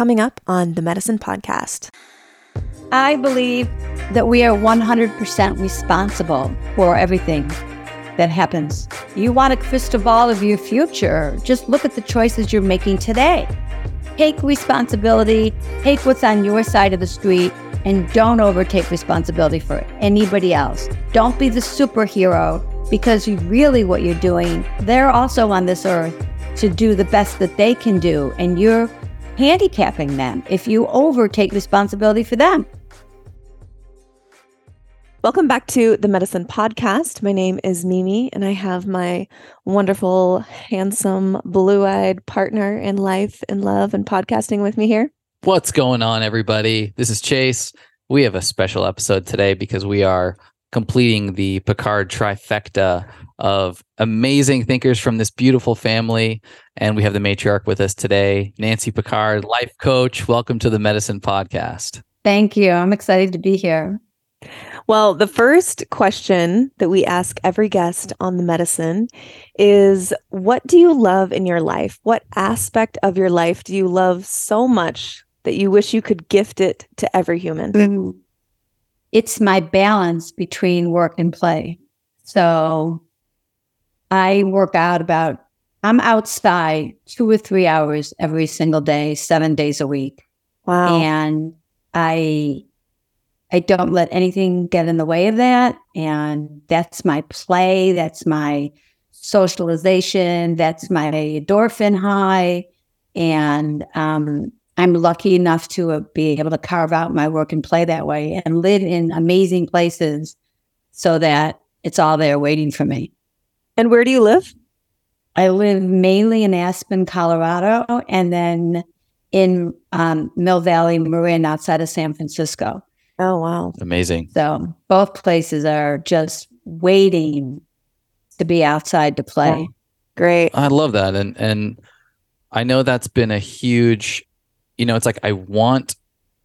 coming up on the Medicin Podcast. I believe that we are 100% responsible for everything that happens. You want a crystal ball of your future, just look at the choices you're making today. Take responsibility, take what's on your side of the street, and don't overtake responsibility for anybody else. Don't be the superhero because you really what you're doing, they're also on this earth to do the best that they can do, and you're handicapping them if you overtake responsibility for them. Welcome back to the Medicin Podcast. My name is Mimi, and I have my wonderful, handsome, blue eyed partner in life and love and podcasting with me here. What's going on, everybody? This is Chase. We have a special episode today because we are completing the Pickard trifecta of amazing thinkers from this beautiful family. And we have the matriarch with us today, Nancy Pickard, life coach. Welcome to the Medicin Podcast. Thank you. I'm excited to be here. Well, the first question that we ask every guest on the medicine is what do you love in your life? What aspect of your life do you love so much that you wish you could gift it to every human? It's my balance between work and play. So I work out about, I'm outside two or three hours every single day, seven days a week. Wow. And I, I don't let anything get in the way of that. And that's my play. That's my socialization. That's my endorphin high. And um, I'm lucky enough to uh, be able to carve out my work and play that way and live in amazing places so that it's all there waiting for me. And where do you live? I live mainly in Aspen, Colorado, and then in um, Mill Valley, Marin, outside of San Francisco. Oh, wow. Amazing. So both places are just waiting to be outside to play. Oh, great. I love that. And and I know that's been a huge, you know, it's like I want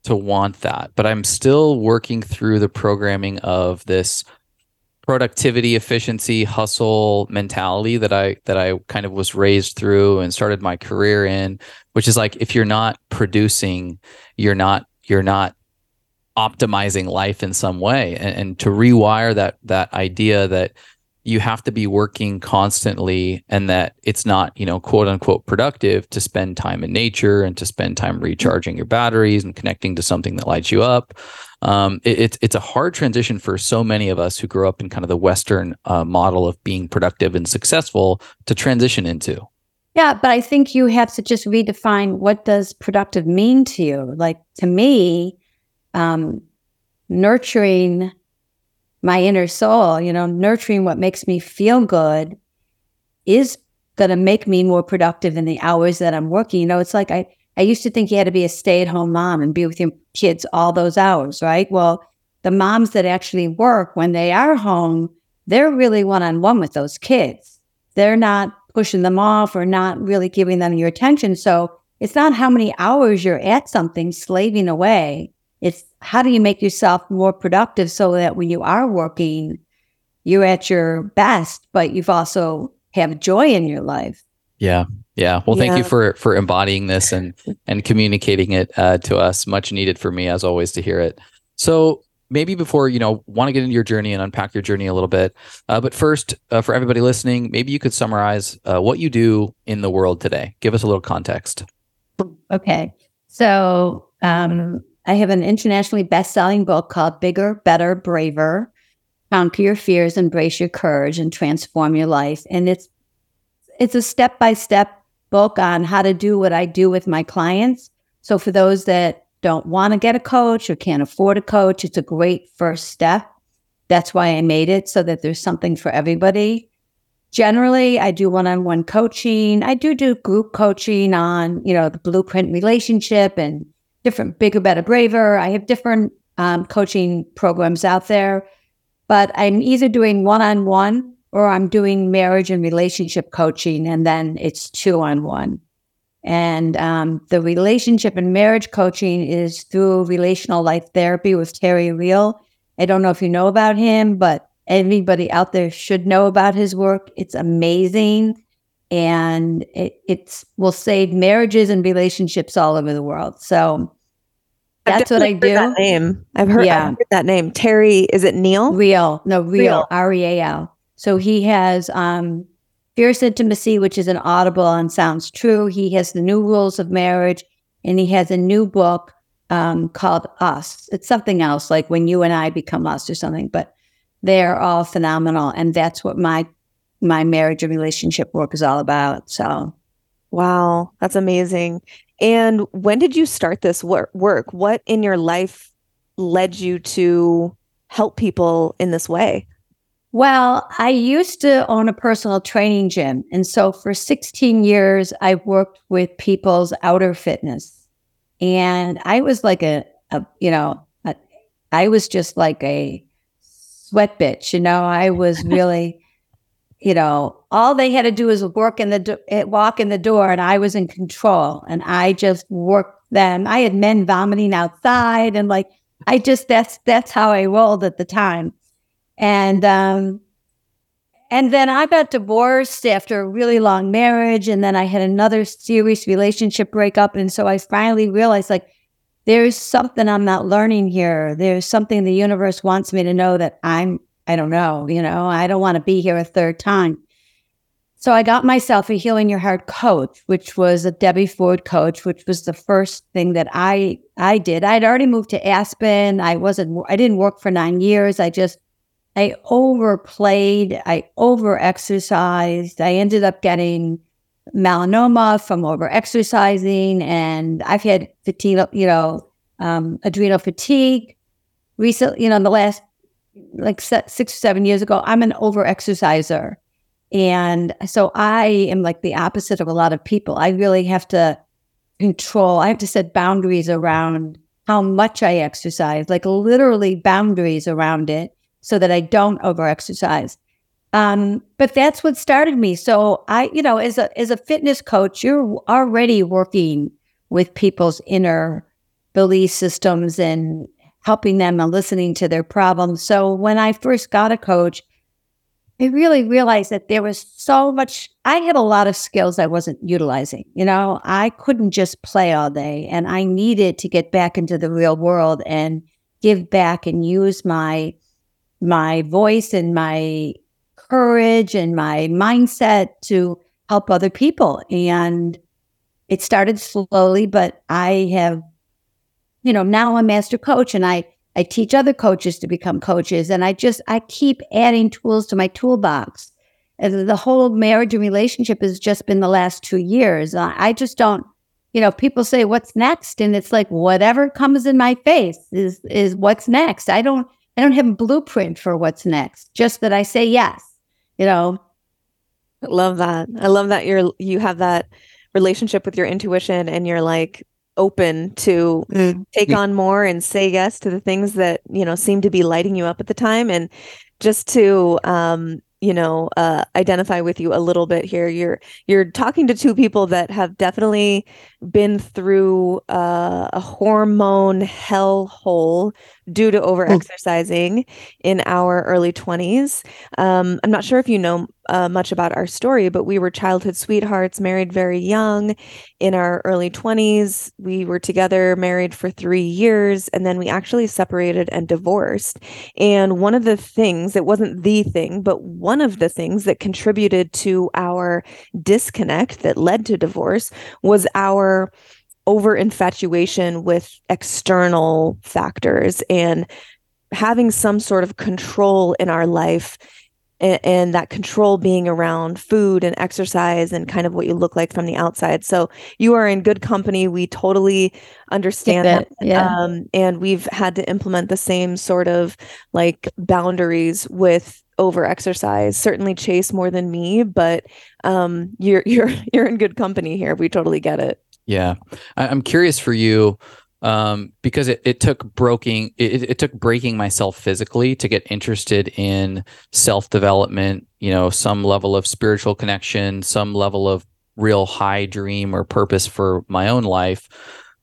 to want that, but I'm still working through the programming of this productivity, efficiency, hustle mentality that I that I kind of was raised through and started my career in, which is like if you're not producing, you're not you're not optimizing life in some way. And, and to rewire that that idea that you have to be working constantly and that it's not you know quote unquote productive to spend time in nature and to spend time recharging your batteries and connecting to something that lights you up um, it, it's it's a hard transition for so many of us who grew up in kind of the western uh, model of being productive and successful to transition into yeah but i think you have to just redefine what does productive mean to you like to me um, nurturing my inner soul, you know, nurturing what makes me feel good is going to make me more productive in the hours that I'm working. You know, it's like I, I used to think you had to be a stay at home mom and be with your kids all those hours, right? Well, the moms that actually work when they are home, they're really one on one with those kids. They're not pushing them off or not really giving them your attention. So it's not how many hours you're at something slaving away. It's how do you make yourself more productive so that when you are working, you're at your best, but you've also have joy in your life. Yeah. Yeah. Well, thank yeah. you for for embodying this and and communicating it uh, to us. Much needed for me as always to hear it. So maybe before you know want to get into your journey and unpack your journey a little bit, uh, but first uh, for everybody listening, maybe you could summarize uh, what you do in the world today. Give us a little context. Okay. So um, I have an internationally best-selling book called Bigger, Better, Braver. Conquer your fears, embrace your courage, and transform your life. And it's it's a step-by-step book on how to do what I do with my clients. So for those that don't want to get a coach or can't afford a coach, it's a great first step. That's why I made it so that there's something for everybody. Generally, I do one-on-one coaching. I do do group coaching on, you know, the blueprint relationship and different bigger, better, braver. I have different um, coaching programs out there, but I'm either doing one on one or I'm doing marriage and relationship coaching, and then it's two on one. And um, the relationship and marriage coaching is through relational life therapy with Terry Real. I don't know if you know about him, but everybody out there should know about his work. It's amazing. and it it's will save marriages and relationships all over the world. So that's what I do. That name I've heard, yeah. I've heard that name. Terry, is it Neil? Real, no, real, R E A L. So he has um, Fierce Intimacy, which is an audible and sounds true. He has the new rules of marriage, and he has a new book um, called Us. It's something else, like when you and I become us or something. But they're all phenomenal, and that's what my my marriage and relationship work is all about. So, wow, that's amazing. And when did you start this work? Work? What in your life led you to help people in this way? Well, I used to own a personal training gym. And so for 16 years, I worked with people's outer fitness. And I was like a, a you know, a, I was just like a sweat bitch. You know, I was really you know, all they had to do was work in the do- eh, walk in the door, and I was in control. And I just worked them. I had men vomiting outside, and like I just that's that's how I rolled at the time. And um, and then I got divorced after a really long marriage, and then I had another serious relationship breakup, and so I finally realized like there's something I'm not learning here. There's something the universe wants me to know that I'm I don't know, you know, I don't want to be here a third time. So I got myself a Healing Your Heart coach, which was a Debbie Ford coach, which was the first thing that I I did. I'd already moved to Aspen. I wasn't I didn't work for 9 years. I just I overplayed, I overexercised. I ended up getting melanoma from overexercising, and I've had fatigue, you know, um, adrenal fatigue recently, you know, in the last like six or seven years ago, I'm an over exerciser. And so I am like the opposite of a lot of people. I really have to control, I have to set boundaries around how much I exercise, like literally boundaries around it so that I don't over exercise. Um, but that's what started me. So I, you know, as a as a fitness coach, you're already working with people's inner belief systems and helping them and listening to their problems. So when I first got a coach, I really realized that there was so much, I had a lot of skills I wasn't utilizing. You know, I couldn't just play all day and I needed to get back into the real world and give back and use my my voice and my courage and my mindset to help other people and it started slowly but i have you know, now I'm a master coach and I I teach other coaches to become coaches and I just I keep adding tools to my toolbox. The whole marriage and relationship has just been the last 2 years. I just don't you know, people say what's next and it's like whatever comes in my face is is what's next. I don't I don't have a blueprint for what's next. Just that I say yes. You know, I love that. I love that you're you have that relationship with your intuition and you're like open to mm. take on more and say yes to the things that you know seem to be lighting you up at the time and just to um you know uh, identify with you a little bit here you're you're talking to two people that have definitely been through uh, a hormone hell hole due to over exercising in our early 20s um, i'm not sure if you know uh, much about our story but we were childhood sweethearts married very young in our early 20s we were together married for three years and then we actually separated and divorced. And one of the things it wasn't the thing but one of the things that contributed to our disconnect that led to divorce was our over infatuation with external factors and having some sort of control in our life and, and, that control being around food and exercise and kind of what you look like from the outside. So you are in good company. We totally understand that. Yeah. Um, and we've had to implement the same sort of like boundaries with over exercise. Certainly chase more than me, but um, you're you're you're in good company here. We totally get it. Yeah, I, am curious for you um, because it, it took breaking it, it took breaking myself physically to get interested in self development. You know, some level of spiritual connection, some level of real high dream or purpose for my own life.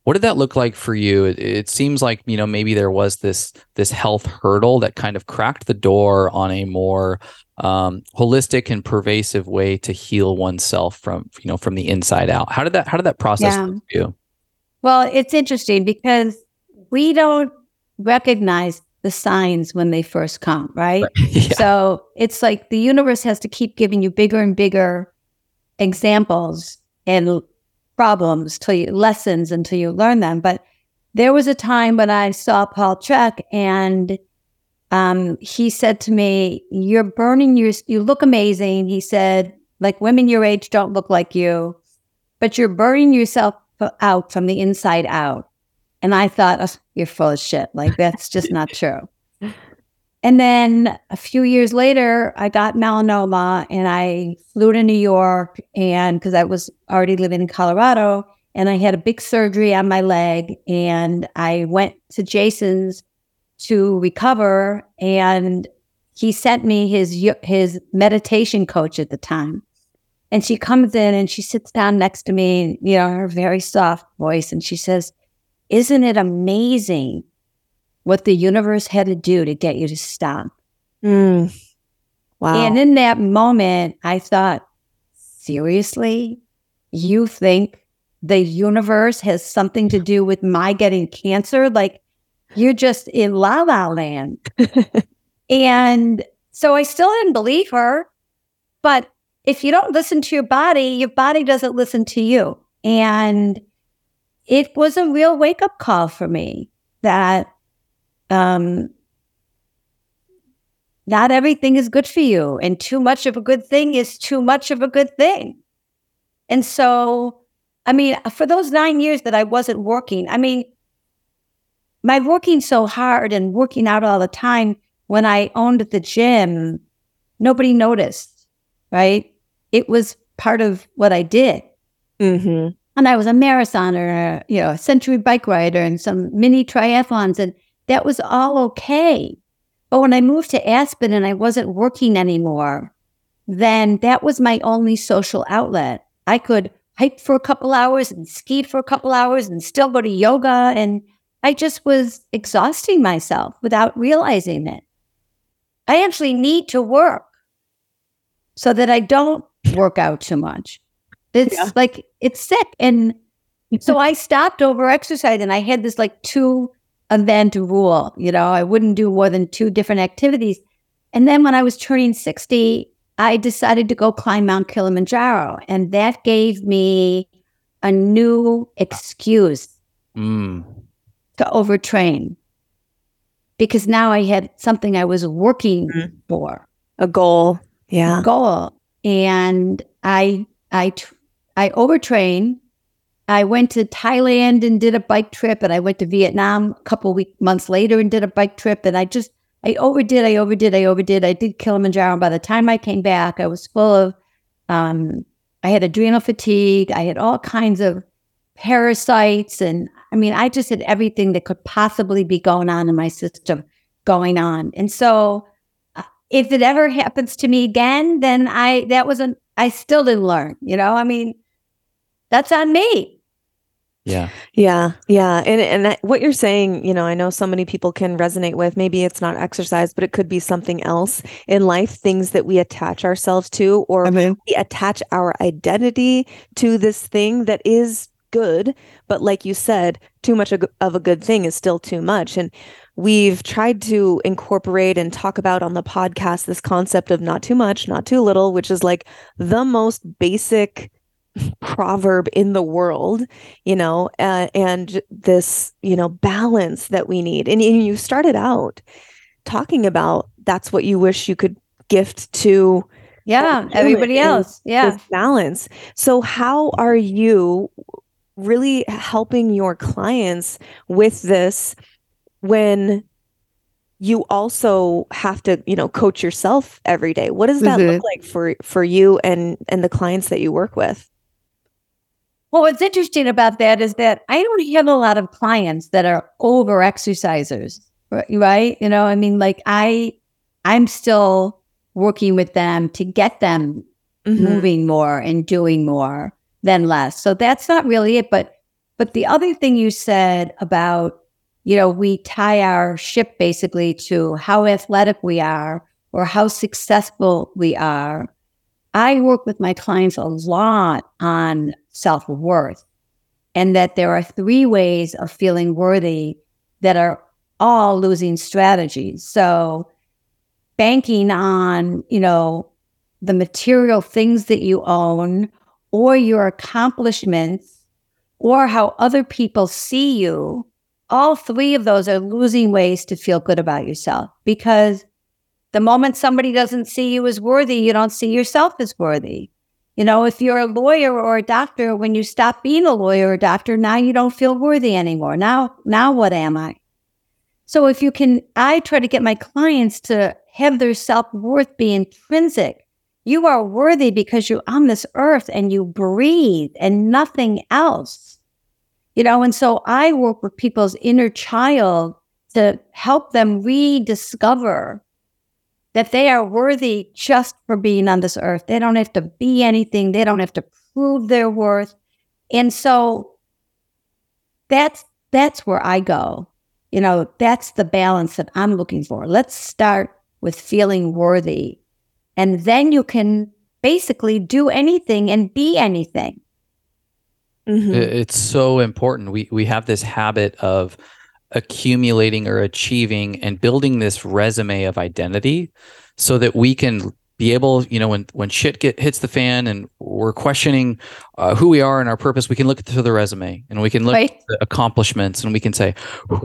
what did that look like for you it, it, seems like you know maybe there was this this health hurdle that kind of cracked the door on a more um, holistic and pervasive way to heal oneself from you know from the inside out how did that how did that process yeah. you well it's interesting because we don't recognize the signs when they first come right, right. Yeah. so it's like the universe has to keep giving you bigger and bigger examples and problems till you lessons until you learn them. But there was a time when I saw Paul Chek and um, he said to me, You're burning your, you look amazing. He said, like women your age don't look like you, but you're burning yourself out from the inside out. And I thought, oh, You're full of shit. Like, that's just not true. And then a few years later, I got melanoma and I flew to New York and because I was already living in Colorado and I had a big surgery on my leg and I went to Jason's to recover and he sent me his his meditation coach at the time. And she comes in and she sits down next to me, you know, her very soft voice and she says, "Isn't it amazing what the universe had to do to get you to stop. Mm. Wow. And in that moment, I thought, seriously? You think the universe has something to do with my getting cancer? Like, you're just in la la land. and so I still didn't believe her. But if you don't listen to your body, your body doesn't listen to you. And it was a real wake up call for me that um, not everything is good for you, and too much of a good thing is too much of a good thing. And so, I mean, for those nine years that I wasn't working, I mean, my working so hard and working out all the time when I owned the gym, nobody noticed, right? It was part of what I did. Mm-hmm. And I was a marathoner, you know, a century bike rider and some mini triathlons. And that was all okay. But when I moved to Aspen and I wasn't working anymore, then that was my only social outlet. I could hike for a couple hours and ski for a couple hours and still go to yoga. And I just was exhausting myself without realizing it. I actually need to work so that I don't work out too much. It's yeah. like, it's sick. And so I stopped over exercise and I had this like two event rule. You know, I wouldn't do more than two different activities. And then when I was turning 60, I decided to go climb Mount Kilimanjaro. And that gave me a new excuse mm. To overtrain because now I had something I was working mm. for a goal. Yeah. A goal. And I, I, I overtrained I went to Thailand and did a bike trip, and I went to Vietnam a couple week months later and did a bike trip. And I just I overdid, I overdid, I overdid. I did Kilimanjaro. And by the time I came back, I was full of um, I had adrenal fatigue. I had all kinds of parasites, and I mean, I just had everything that could possibly be going on in my system going on. And so, uh, if it ever happens to me again, then I that wasn't. I still didn't learn. You know, I mean that's on me. Yeah. Yeah. Yeah. And and that, what you're saying, you know, I know so many people can resonate with. Maybe it's not exercise, but it could be something else in life, things that we attach ourselves to or I mean, we attach our identity to this thing that is good, but like you said, too much of a good thing is still too much. And we've tried to incorporate and talk about on the podcast this concept of not too much, not too little, which is like the most basic proverb in the world you know uh, and this you know balance that we need. And, and you started out talking about that's what you wish you could gift to yeah everybody else yeah. balance. So how are you really helping your clients with this when you also have to you know coach yourself every day what does that mm-hmm. look like for for you and and the clients that you work with well, what's interesting about that is that I don't have a lot of clients that are over exercisers, right? You know, I mean, like I, I'm still working with them to get them mm-hmm. moving more and doing more than less. So that's not really it. But, But the other thing you said about, you know, we tie our ship basically to how athletic we are or how successful we are. I work with my clients a lot on self worth and that there are three ways of feeling worthy that are all losing strategies. So banking on, you know, the material things that you own or your accomplishments or how other people see you, all three of those are losing ways to feel good about yourself because the moment somebody doesn't see you as worthy, you don't see yourself as worthy. You know, if you're a lawyer or a doctor, when you stop being a lawyer or a doctor, now you don't feel worthy anymore. Now, now what am I? So if you can, I try to get my clients to have their self worth be intrinsic. You are worthy because you're on this earth and you breathe and nothing else. You know, and so I work with people's inner child to help them rediscover that they are worthy just for being on this earth. They don't have to be anything, they don't have to prove their worth. And so that's that's where I go. You know, that's the balance that I'm looking for. Let's start with feeling worthy. And then you can basically do anything and be anything. Mm-hmm. It's so important. We we have this habit of accumulating or achieving and building this resume of identity so that we can be able, you know, when when shit get hits the fan and we're questioning uh, who we are and our purpose, we can look through the resume and we can look right. at the accomplishments and we can say,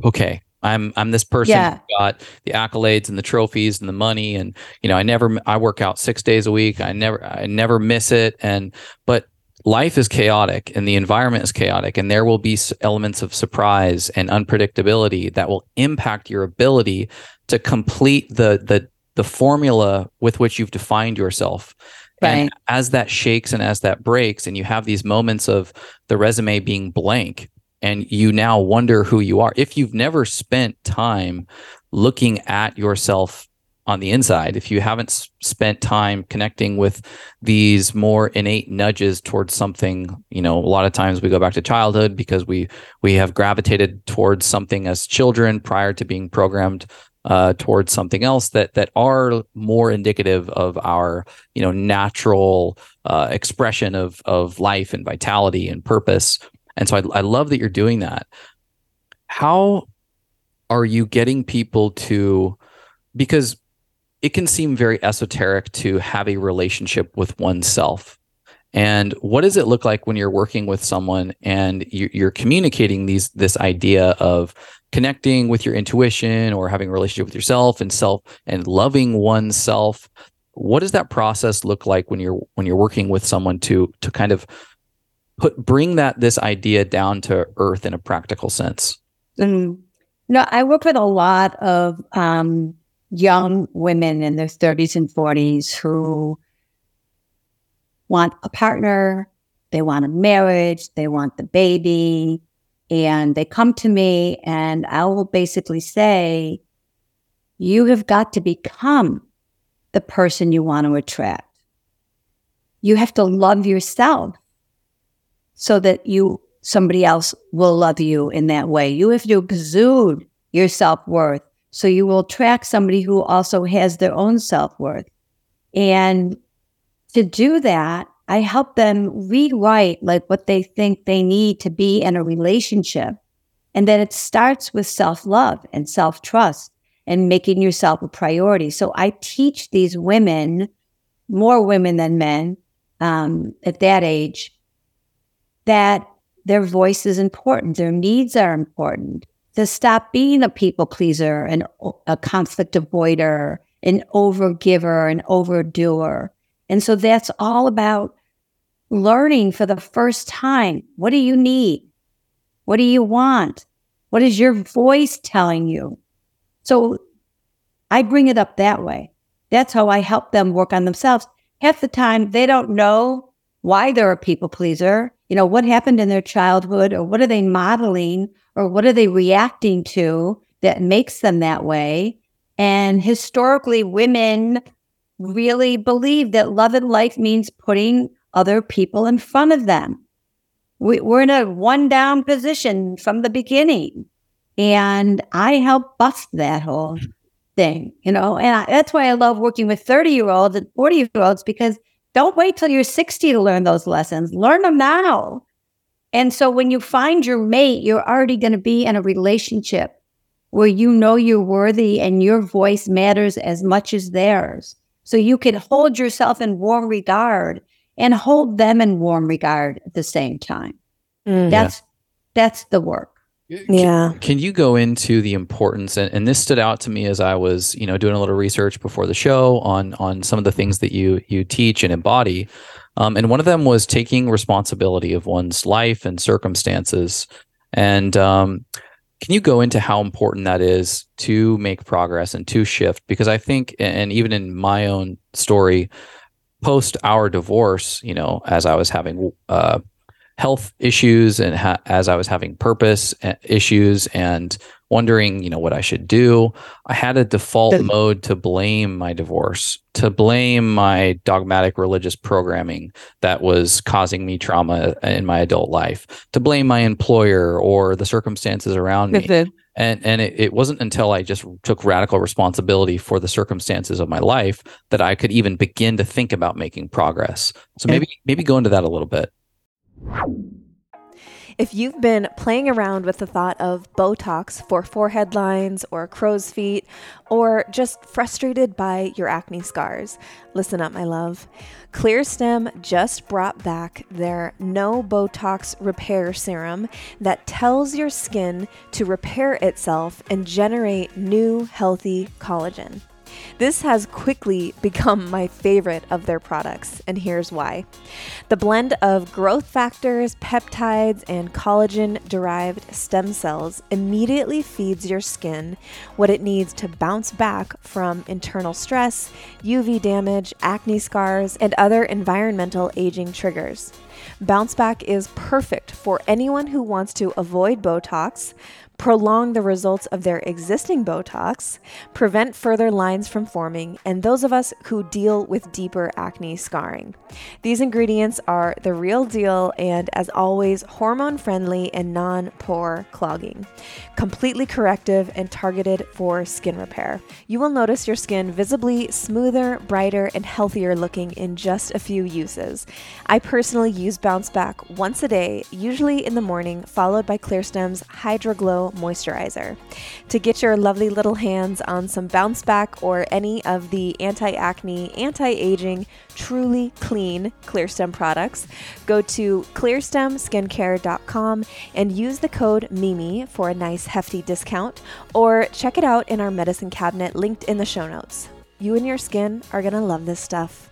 okay, I'm I'm this person yeah. got the accolades and the trophies and the money and you know I never I work out 6 days a week I never I never miss it and but life is chaotic and the environment is chaotic and there will be elements of surprise and unpredictability that will impact your ability to complete the the the formula with which you've defined yourself right. and as that shakes and as that breaks and you have these moments of the resume being blank and you now wonder who you are. If you've never spent time looking at yourself on the inside if you haven't s- spent time connecting with these more innate nudges towards something you know a lot of times we go back to childhood because we we have gravitated towards something as children prior to being programmed uh, towards something else that that are more indicative of our you know natural uh, expression of of life and vitality and purpose and so I, I love that you're doing that how are you getting people to because it can seem very esoteric to have a relationship with oneself. And what does it look like when you're working with someone and you're communicating these this idea of connecting with your intuition or having a relationship with yourself and self and loving oneself? What does that process look like when you're when you're working with someone to to kind of put bring that this idea down to earth in a practical sense? Mm. No, I work with a lot of um, young women in their 30s and 40s who want a partner, they want a marriage, they want the baby, and they come to me and I will basically say, you have got to become the person you want to attract. You have to love yourself so that you somebody else will love you in that way. You have to exude your self-worth so you will attract somebody who also has their own self worth. And to do that, I help them rewrite like what they think they need to be in a relationship. And that it starts with self love and self trust and making yourself a priority. So I teach these women, more women than men um, at that age, that their voice is important, their needs are important, to stop being a people pleaser and a conflict avoider, an overgiver, an overdoer. And so that's all about learning for the first time. What do you need? What do you want? What is your voice telling you? So I bring it up that way. That's how I help them work on themselves. Half the time, they don't know why they're a people pleaser. You know, what happened in their childhood or what are they modeling or what are they reacting to that makes them that way? And historically, women really believe that love and life means putting other people in front of them. We, we're in a one down position from the beginning. And I help bust that whole thing, you know, and I, that's why I love working with 30 year olds and 40 year olds because don't wait till you're 60 to learn those lessons. Learn them now. And so when you find your mate, you're already going to be in a relationship where you know you're worthy and your voice matters as much as theirs. So you can hold yourself in warm regard and hold them in warm regard at the same time. Mm, that's yeah. that's the work. Yeah. Can, can, you go into the importance and, and this stood out to me as I was, you know, doing a little research before the show on on some of the things that you you teach and embody. Um, and one of them was taking responsibility of one's life and circumstances. And um, can you go into how important that is to make progress and to shift? Because I think, and even in my own story, post our divorce, you know, as I was having uh, health issues and ha- as I was having purpose uh, issues and wondering, you know, what I should do, I had a default mode to blame my divorce, to blame my dogmatic religious programming that was causing me trauma in my adult life, to blame my employer or the circumstances around me. and and it, it wasn't until I just took radical responsibility for the circumstances of my life that I could even begin to think about making progress. So maybe maybe go into that a little bit. If you've been playing around with the thought of Botox for forehead lines or crow's feet, or just frustrated by your acne scars, listen up, my love. Clearstem just brought back their No Botox Repair Serum that tells your skin to repair itself and generate new healthy collagen. This has quickly become my favorite of their products, and here's why. The blend of growth factors, peptides, and collagen derived stem cells immediately feeds your skin what it needs to bounce back from internal stress, UV damage, acne scars, and other environmental aging triggers. Bounce Back is perfect for anyone who wants to avoid Botox, prolong the results of their existing Botox, prevent further lines from forming, and those of us who deal with deeper acne scarring. These ingredients are the real deal and, as always, hormone friendly and non pore clogging, completely corrective and targeted for skin repair. You will notice your skin visibly smoother, brighter, and healthier looking in just a few uses. I personally use Bounce Back once a day, usually in the morning, followed by Clearstem's Hydro Glow Moisturizer. To get your lovely little hands on some bounce back or any of the anti acne, anti aging, truly clean Clearstem products, go to clearstemskincare.com and use the code MIMI for a nice hefty discount, or check it out in our medicine cabinet linked in the show notes. You and your skin are going to love this stuff.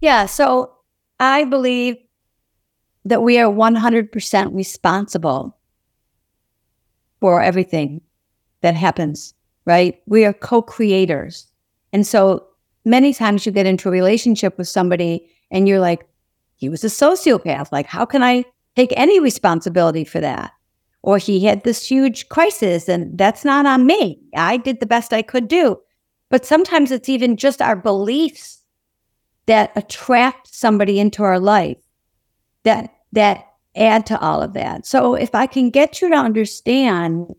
Yeah, so I believe that we are 100% responsible for everything that happens, right? We are co creators. And so many times you get into a relationship with somebody and you're like, he was a sociopath. Like, how can I take any responsibility for that? Or he had this huge crisis and that's not on me. I did the best I could do. But sometimes it's even just our beliefs that attract somebody into our life that that add to all of that. So if I can get you to understand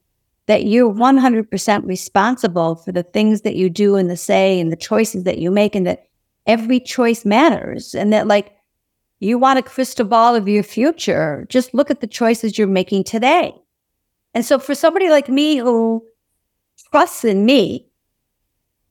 that you're 100% responsible for the things that you do and the say and the choices that you make and that every choice matters and that like you want a crystal ball of your future, just look at the choices you're making today. And so for somebody like me who trusts in me,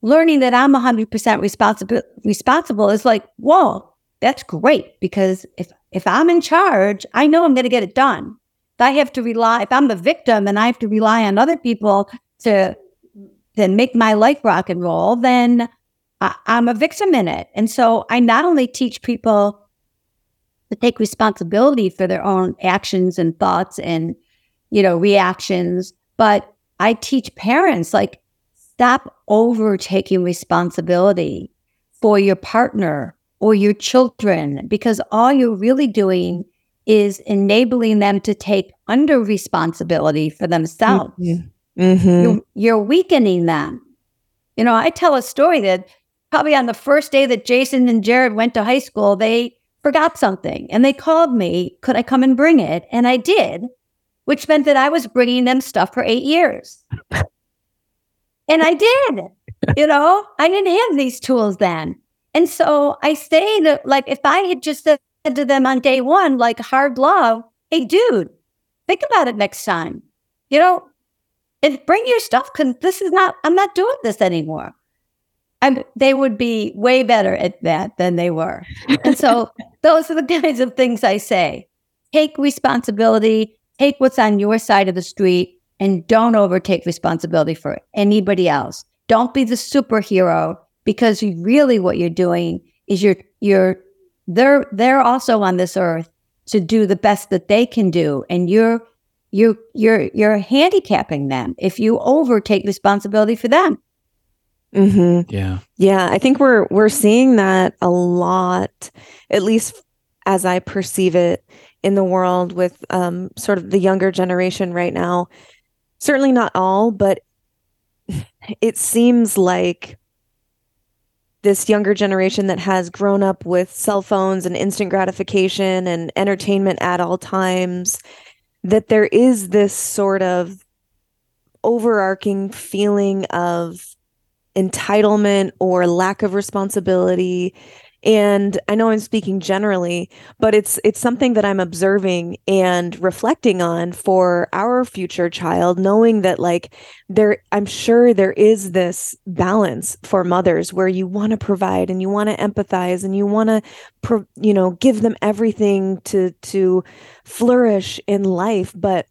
learning that I'm 100% responsible responsible is like, whoa, that's great because if if I'm in charge, I know I'm going to get it done. If I have to rely, if I'm the victim and I have to rely on other people to then make my life rock and roll, then I, I'm a victim in it. And so I not only teach people to take responsibility for their own actions and thoughts and you know reactions, but I teach parents like stop over taking responsibility for your partner or your children, because all you're really doing is enabling them to take under responsibility for themselves. Mm-hmm. Mm-hmm. You're, you're, weakening them. You know, I tell a story that probably on the first day that Jason and Jared went to high school, they forgot something and they called me, could I come and bring it? And I did, which meant that I was bringing them stuff for eight years. and I did, you know, I didn't have these tools then. And so I say that, like, if I had just said to them on day one, like, hard love, hey, dude, think about it next time. You know, and bring your stuff because this is not, I'm not doing this anymore. And they would be way better at that than they were. And so those are the kinds of things I say. Take responsibility, take what's on your side of the street, and don't overtake responsibility for anybody else. Don't be the superhero because really what you're doing is you're you're they're they're also on this earth to do the best that they can do and you're you you're you're handicapping them if you overtake responsibility for them Mm-hmm. Yeah. Yeah, I think we're we're seeing that a lot, at least as I perceive it in the world with um, sort of the younger generation right now. Certainly not all, but it seems like this younger generation that has grown up with cell phones and instant gratification and entertainment at all times that there is this sort of overarching feeling of entitlement or lack of responsibility and i know i'm speaking generally but it's it's something that i'm observing and reflecting on for our future child knowing that like there i'm sure there is this balance for mothers where you want to provide and you want to empathize and you want to pro- you know give them everything to to flourish in life. But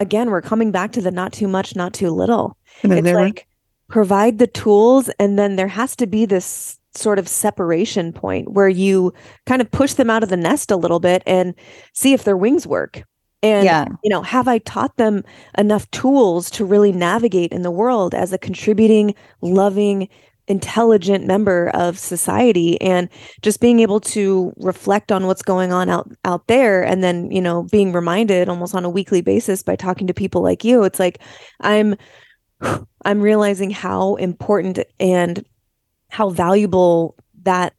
again we're coming back to the not too much not too little. It's like provide the tools and then there has to be this sort of separation point where you kind of push them out of the nest a little bit and see if their wings work and Yeah. you know have i taught them enough tools to really navigate in the world as a contributing loving intelligent member of society and just being able to reflect on what's going on out out there and then you know being reminded almost on a weekly basis by talking to people like you it's like i'm i'm realizing how important and how valuable that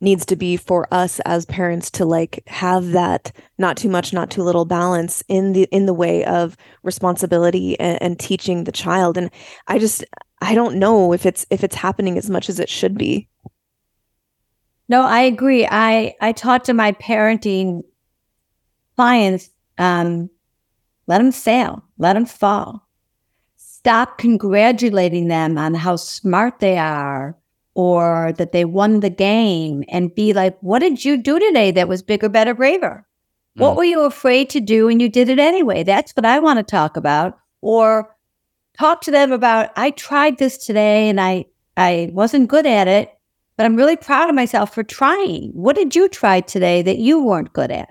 needs to be for us as parents to like have that not too much not too little balance in the in the way of responsibility and, and teaching the child and i just i don't know if it's if it's happening as much as it should be No, I agree. I I taught to my parenting clients, um, let them fail, let them fall. Stop congratulating them on how smart they are or that they won the game and be like, what did you do today that was bigger, better, braver? What Mm. were you afraid to do and you did it anyway? That's what I want to talk about. Or talk to them about, I tried this today and I I wasn't good at it, but I'm really proud of myself for trying. What did you try today that you weren't good at?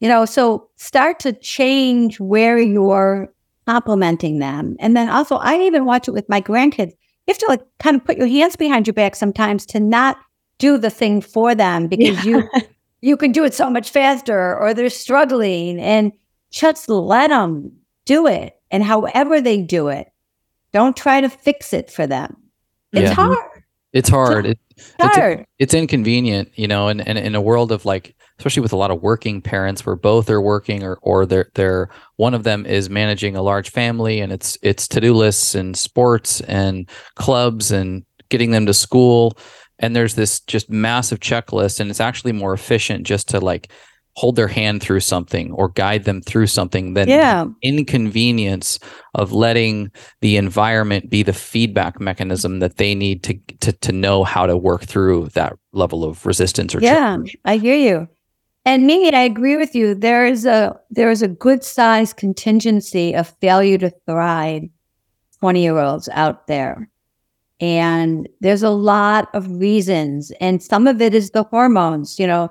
You know, so start to change where you're complimenting them. And then also, I even watch it with my grandkids. You have to like kind of put your hands behind your back sometimes to not do the thing for them because you you can do it so much faster or they're struggling and just let them do it. And however they do it, don't try to fix it for them. It's Yeah. hard. It's hard. It, It's it's hard. it's inconvenient, you know, and, and in a world of like, especially with a lot of working parents where both are working or or they're they're one of them is managing a large family and it's it's to-do lists and sports and clubs and getting them to school. And there's this just massive checklist, and it's actually more efficient just to like hold their hand through something or guide them through something than yeah. inconvenience of letting the environment be the feedback mechanism that they need to to to know how to work through that level of resistance or Yeah, challenge. I hear you. And me, I agree with you. There is a there is a good sized contingency of failure to thrive 20 year olds out there. And there's a lot of reasons. And some of it is the hormones, you know,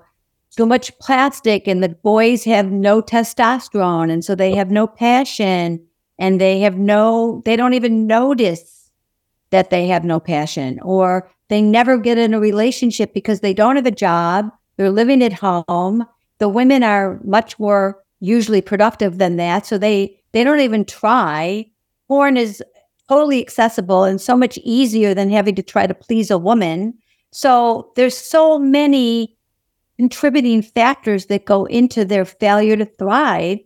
too much plastic, and the boys have no testosterone. And so they have no passion and they have no, they don't even notice that they have no passion or they never get in a relationship because they don't have a job. They're living at home. The women are much more usually productive than that. So they, they don't even try. Porn is totally accessible and so much easier than having to try to please a woman. So there's so many contributing factors that go into their failure to thrive.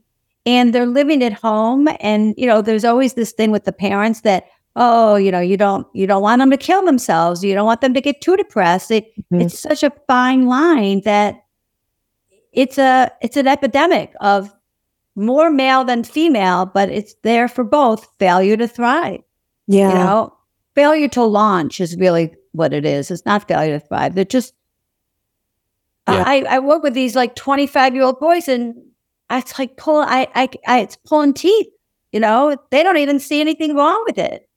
And they're living at home. And, you know, there's always this thing with the parents that, oh, you know, you don't you don't want them to kill themselves. You don't want them to get too depressed. It, mm-hmm. It's such a fine line that it's a it's an epidemic of more male than female, but it's there for both failure to thrive. Yeah. You know, failure to launch is really what it is. It's not failure to thrive. They're just yeah. I, I work with these like 25 year old boys and it's like pulling I, I I it's pulling teeth, you know, they don't even see anything wrong with it.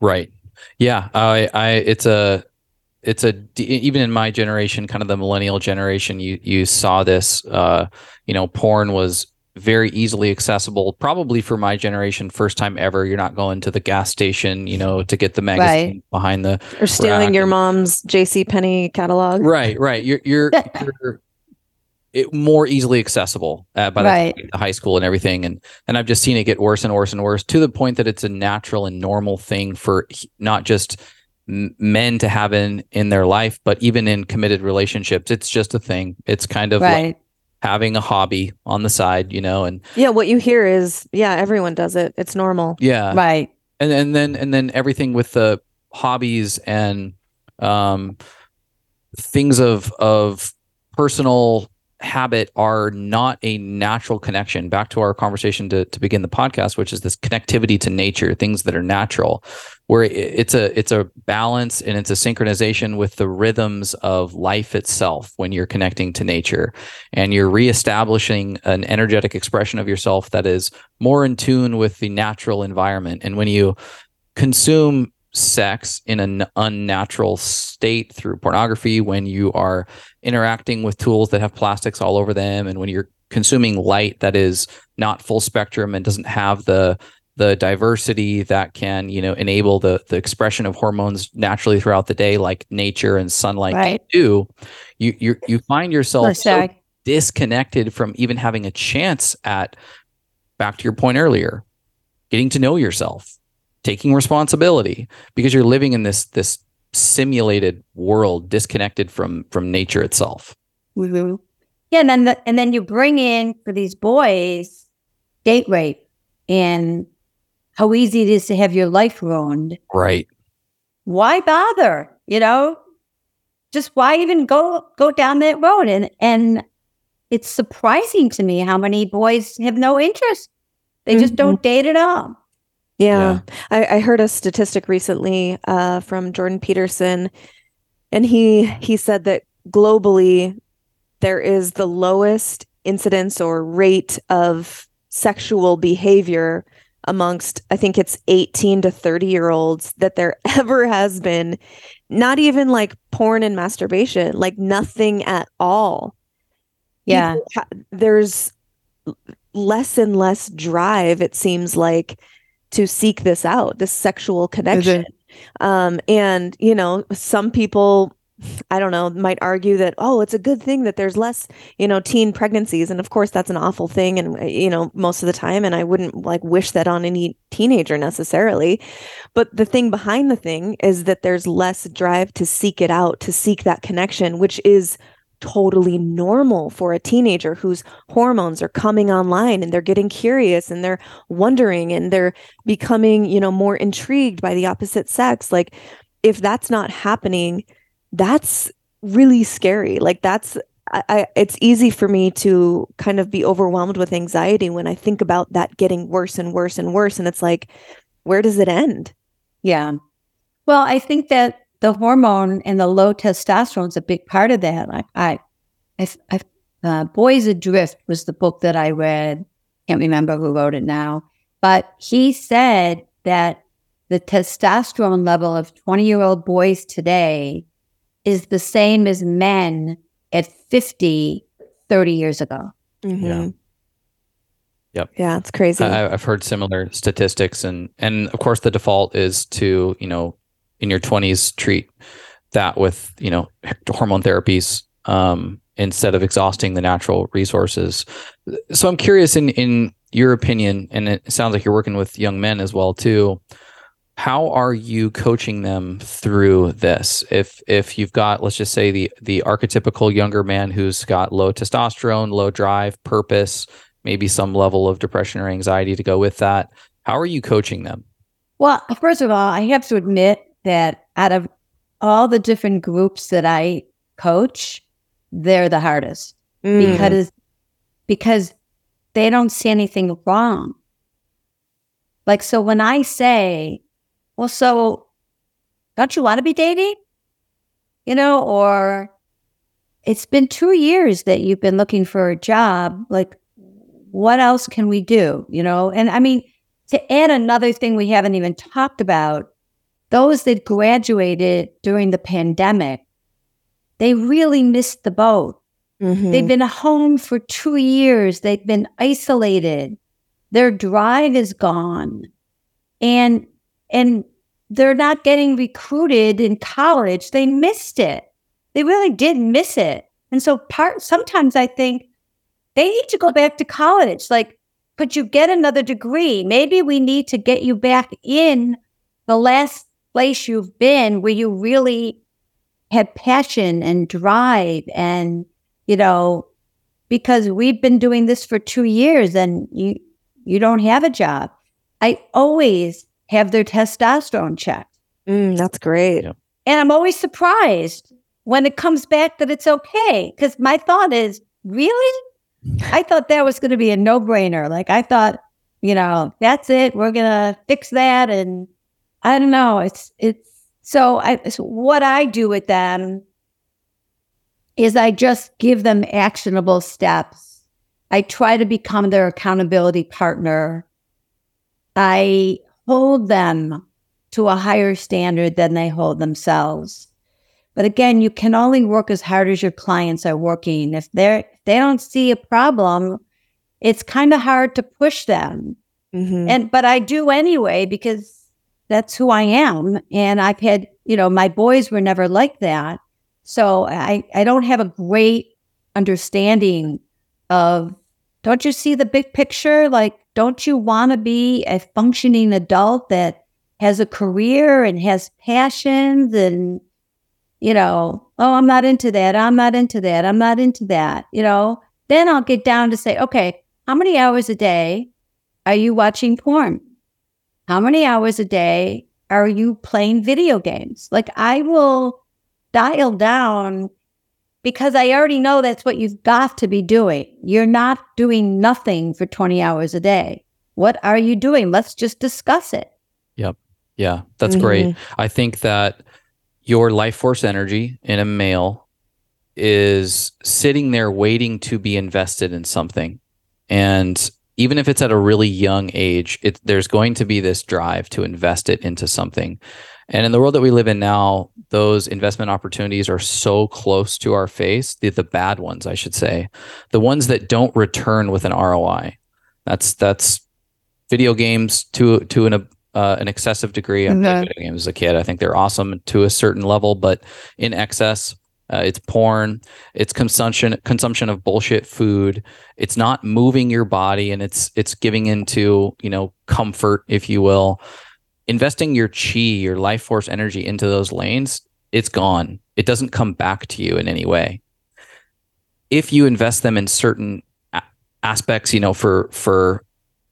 Right. Yeah. I I it's a it's a even in my generation, kind of the millennial generation, you you saw this uh, you know, porn was very easily accessible probably for my generation first time ever you're not going to the gas station you know to get the magazine right. behind the or stealing your mom's jc penney catalog right right you're you're, you're it, more easily accessible uh, by the, right. the high school and everything and and i've just seen it get worse and worse and worse to the point that it's a natural and normal thing for not just men to have in in their life but even in committed relationships it's just a thing it's kind of right. like having a hobby on the side, you know, and yeah, what you hear is yeah, everyone does it. It's normal. Yeah. Right. And and then and then everything with the hobbies and um things of of personal habit are not a natural connection. Back to our conversation to, to begin the podcast which is this connectivity to nature things that are natural where it's a it's a balance and it's a synchronization with the rhythms of life itself when you're connecting to nature. And you're reestablishing an energetic expression of yourself that is more in tune with the natural environment. And when you consume sex in an unnatural state through pornography when you are interacting with tools that have plastics all over them and when you're consuming light that is not full spectrum and doesn't have the the diversity that can you know enable the the expression of hormones naturally throughout the day like nature and sunlight right. do you you you find yourself so disconnected from even having a chance at back to your point earlier getting to know yourself taking responsibility because you're living in this this simulated world disconnected from from nature itself. Mm-hmm. yeah and then the, and then you bring in for these boys date rape and how easy it is to have your life ruined. Right. Why bother you know? Just why even go go down that road? And and it's surprising to me how many boys have no interest. They just mm-hmm. don't date at all yeah, yeah. I, I, heard a statistic recently uh, from Jordan Peterson, and he he said that globally there is the lowest incidence or rate of sexual behavior amongst I think it's 18 to 30 year olds that there ever has been. Not even like porn and masturbation, like nothing at all. Yeah, ha- there's less and less drive. It seems like to seek this out, this sexual connection. Um, and, you know, some people, I don't know, might argue that, oh, it's a good thing that there's less, you know, teen pregnancies. And of course, that's an awful thing. And, uh, you know, most of the time, and I wouldn't like wish that on any teenager necessarily. But the thing behind the thing is that there's less drive to seek it out, to seek that connection, which is totally normal for a teenager whose hormones are coming online and they're getting curious and they're wondering and they're becoming, you know, more intrigued by the opposite sex. Like if that's not happening, that's really scary. Like that's I, I, it's easy for me to kind of be overwhelmed with anxiety when I think about that getting worse and worse and worse. And it's like, where does it end? Yeah. Well, I think that the hormone and the low testosterone is a big part of that. I, I, I, I uh, Boys Adrift was the book that I read. Can't remember who wrote it now, but he said that the testosterone level of 20 year old boys today is the same as men at 50, 30 years ago. Mm-hmm. Yeah. Yep. Yeah, it's crazy. I, I've heard similar statistics, and and of course the default is to you know in your 20s treat that with you know hormone therapies um, instead of exhausting the natural resources. So i'm curious in in your opinion and it sounds like you're working with young men as well too how are you coaching them through this? If if you've got let's just say the the archetypical younger man who's got low testosterone low drive purpose maybe some level of depression or anxiety to go with that how are you coaching them? Well first of all i have to admit that out of all the different groups that i coach they're the hardest mm. because because they don't see anything wrong like so when i say well, so don't you want to be dating? You know, or it's been two years that you've been looking for a job. Like, what else can we do? You know, and I mean, to add another thing we haven't even talked about, those that graduated during the pandemic, they really missed the boat. Mm-hmm. They've been home for two years. They've been isolated. Their drive is gone. And and they're not getting recruited in college. They missed it. They really did miss it. And so part sometimes I think they need to go back to college. Like, could you get another degree? Maybe we need to get you back in the last place you've been where you really had passion and drive and, you know, because we've been doing this for two years and you you don't have a job. I always have their testosterone checked. Mm, that's great. And I'm always surprised when it comes back that it's okay. Because my thought is, really? I thought that was going to be a no brainer. Like, I thought, you know, that's it. We're going to fix that. And I don't know. It's, it's, so I, so what I do with them is I just give them actionable steps. I try to become their accountability partner. I hold them to a higher standard than they hold themselves. But again, you can only work as hard as your clients are working. If they're if they don't see a problem, it's kind of hard to push them. Mm-hmm. And but I do anyway because that's who I am. And I've had, you know, my boys were never like that. So I, I don't have a great understanding of don't you see the big picture? Like don't you want to be a functioning adult that has a career and has passions and, you know, oh, I'm not into that. I'm not into that. I'm not into that. You know, then I'll get down to say, okay, how many hours a day are you watching porn? How many hours a day are you playing video games? Like I will dial down because I already know that's what you've got to be doing. You're not doing nothing for 20 hours a day. What are you doing? Let's just discuss it. Yep. Yeah, that's mm-hmm. great. I think that your life force energy in a male is sitting there waiting to be invested in something. And even if it's at a really young age, it, there's going to be this drive to invest it into something. And in the world that we live in now, those investment opportunities are so close to our face, the, the bad ones, I should say, the ones that don't return with an ROI. That's that's video games to to an uh, an excessive degree. I played mm-hmm. video games as a kid. I think they're awesome to a certain level, but in excess, uh, it's porn. It's consumption consumption of bullshit food. It's not moving your body, and it's it's giving into you know comfort, if you will investing your chi, your life force energy into those lanes, it's gone. It doesn't come back to you in any way. If you invest them in certain aspects, you know, for for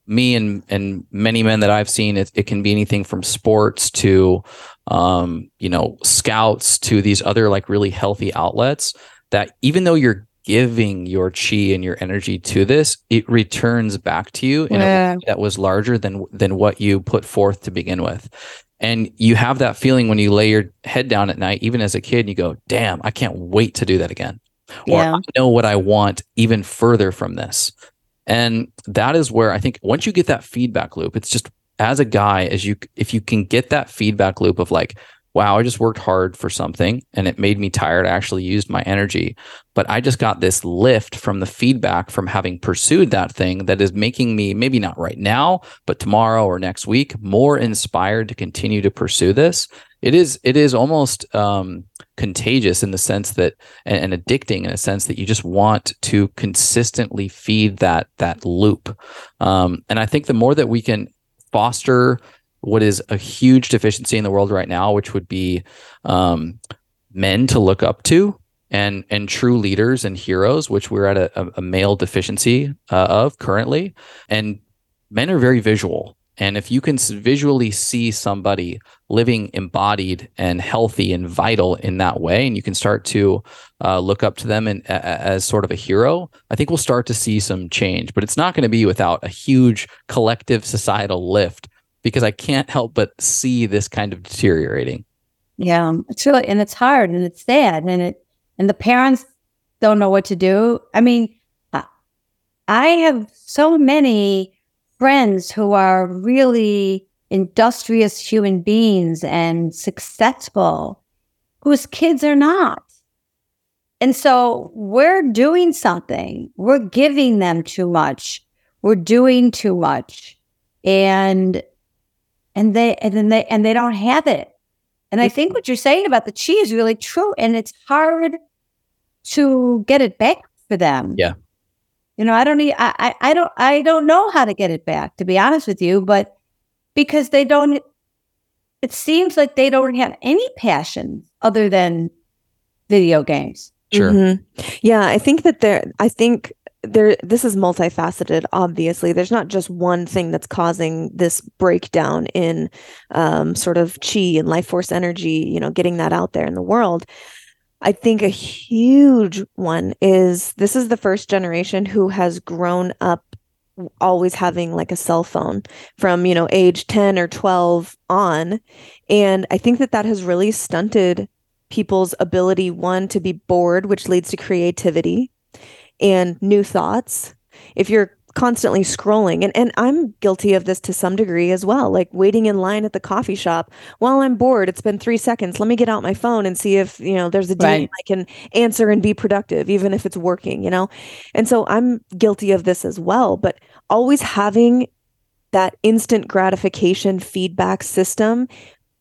me and and many men that I've seen, it, it can be anything from sports to um, you know, scouts to these other like really healthy outlets that even though you're giving your chi and your energy to this, it returns back to you in yeah. a way that was larger than than what you put forth to begin with. And you have that feeling when you lay your head down at night, even as a kid, you go, damn, I can't wait to do that again. Yeah. Or I know what I want even further from this. And that is where I think once you get that feedback loop, it's just as a guy, as you if you can get that feedback loop of like, wow, I just worked hard for something and it made me tired. I actually used my energy, but I just got this lift from the feedback from having pursued that thing that is making me maybe not right now, but tomorrow or next week more inspired to continue to pursue this. It is it is almost um, contagious in the sense that and, and addicting in a sense that you just want to consistently feed that that loop. Um, and I think the more that we can foster what is a huge deficiency in the world right now, which would be um, men to look up to and and true leaders and heroes, which we're at a, a male deficiency uh, of currently. And men are very visual. And if you can visually see somebody living embodied and healthy and vital in that way, and you can start to uh, look up to them and, as sort of a hero, I think we'll start to see some change. But it's not going to be without a huge collective societal lift because I can't help but see this kind of deteriorating. Yeah, it's really, and it's hard and it's sad, and it, and the parents don't know what to do. I mean, I have so many friends who are really industrious human beings and successful whose kids are not. And so we're doing something, we're giving them too much, we're doing too much. And and they and then they and they don't have it. And I think what you're saying about the chi is really true. And it's hard to get it back for them. Yeah. You know, I don't need, I, I don't, I don't know how to get it back, to be honest with you, but because they don't, it seems like they don't have any passion other than video games. Sure. Mm-hmm. Yeah. I think that there, I think there, this is multifaceted, obviously. There's not just one thing that's causing this breakdown in um, sort of chi and life force energy, you know, getting that out there in the world. I think a huge one is this is the first generation who has grown up always having like a cell phone from you know age 10 or 12 on. And i think that that has really stunted people's ability one to be bored which leads to creativity and new thoughts. If you're constantly scrolling. And and I'm guilty of this to some degree as well like waiting in line at the coffee shop while I'm bored. It's been 3 seconds. Let me get out my phone and see if you know there's a right. I can answer and be productive even if it's working you know? And so I'm guilty of this as well but always having that instant gratification feedback system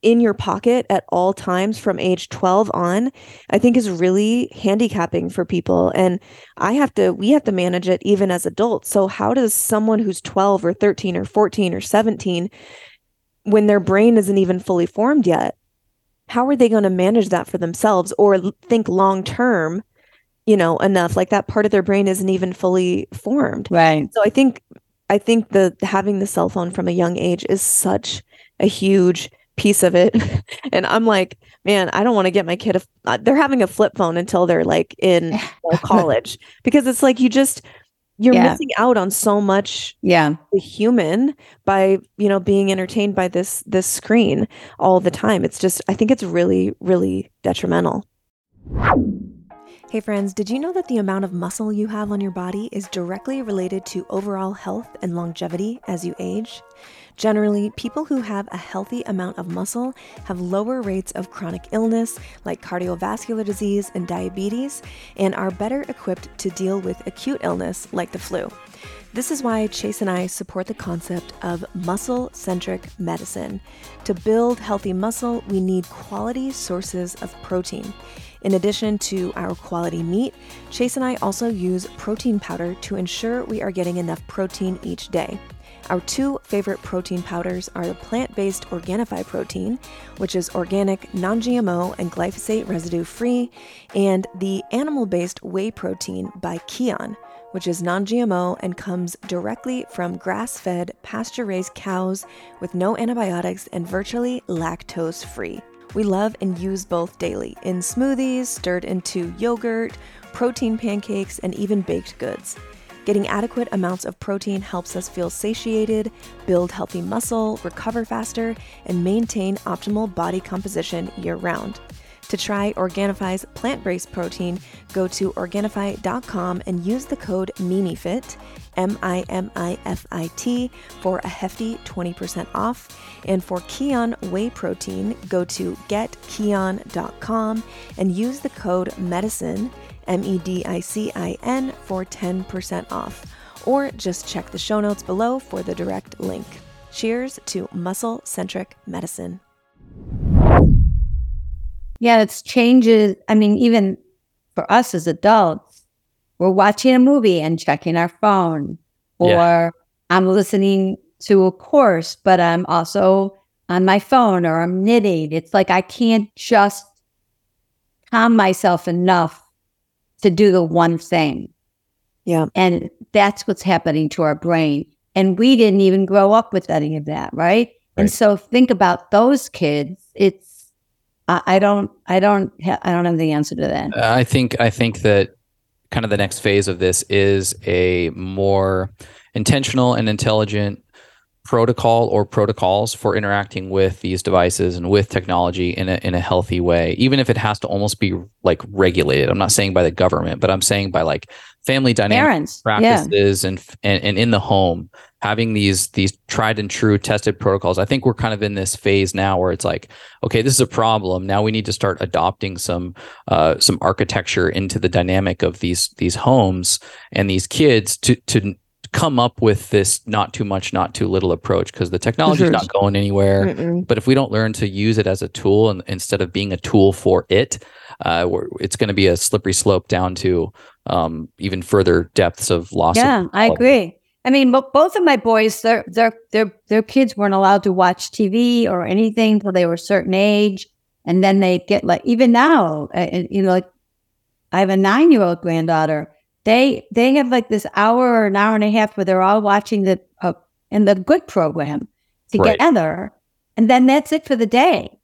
in your pocket at all times from age 12 on, I think is really handicapping for people. And I have to, we have to manage it even as adults. So, how does someone who's 12 or 13 or 14 or 17, when their brain isn't even fully formed yet, how are they going to manage that for themselves or think long term? you know enough like that part of their brain isn't even fully formed right so i think i think the having the cell phone from a young age is such a huge piece of it. And i'm like man i don't want to get my kid a they're having a flip phone until they're like in college. Because it's like you just you're yeah. missing out on so much yeah. the human by you know being entertained by this this screen all the time. It's just i think it's really really detrimental. Hey friends, did you know that the amount of muscle you have on your body is directly related to overall health and longevity as you age? Generally, people who have a healthy amount of muscle have lower rates of chronic illness like cardiovascular disease and diabetes and are better equipped to deal with acute illness like the flu. This is why Chase and I support the concept of muscle centric medicine. To build healthy muscle, we need quality sources of protein. In addition to our quality meat, Chase and I also use protein powder to ensure we are getting enough protein each day. Our two favorite protein powders are the plant based Organifi protein, which is organic, non GMO, and glyphosate residue free, and the animal based whey protein by Kion, which is non GMO and comes directly from grass fed, pasture raised cows with no antibiotics and virtually lactose free. We love and use both daily in smoothies, stirred into yogurt, protein pancakes, and even baked goods. Getting adequate amounts of protein helps us feel satiated, build healthy muscle, recover faster, and maintain optimal body composition year round. To try Organifi's plant based protein, go to Organifi.com and use the code MIMIFIT, M I M I F I T, for a hefty 20% off. And for Kion Whey Protein, go to GetKion.com and use the code MEDICIN M E D I C I N, for 10% off. Or just check the show notes below for the direct link. Cheers to muscle centric medicine. Yeah, it's changes. I mean, even for us as adults, we're watching a movie and checking our phone, or yeah. I'm listening to a course, but I'm also on my phone or I'm knitting. It's like I can't just calm myself enough to do the one thing. Yeah. And that's what's happening to our brain. And we didn't even grow up with any of that, right? And so think about those kids. It's I, I don't I don't ha- I don't have the answer to that. Uh, I think I think that kind of the next phase of this is a more intentional and intelligent protocol or protocols for interacting with these devices and with technology in a in a healthy way even if it has to almost be like regulated. I'm not saying by the government but i'm saying by like family dynamic Parents, yeah, practices and, and and in the home having these these tried and true tested protocols. I think we're kind of in this phase now where it's like okay this is a problem. Now we need to start adopting some uh, some architecture into the dynamic of these these homes and these kids to to come up with this not too much not too little approach because the technology is not going anywhere Mm-mm. but if we don't learn to use it as a tool and instead of being a tool for it uh, we're, it's going to be a slippery slope down to um, even further depths of loss of yeah, I agree. I mean, bo- both of my boys, their their their their kids weren't allowed to watch TV or anything till they were a certain age, and then they get like even now, uh, uh, you know, like I have a nine year old granddaughter. They they have like this hour or an hour and a half where they're all watching the uh, in the good program Right. together, and then that's it for the day.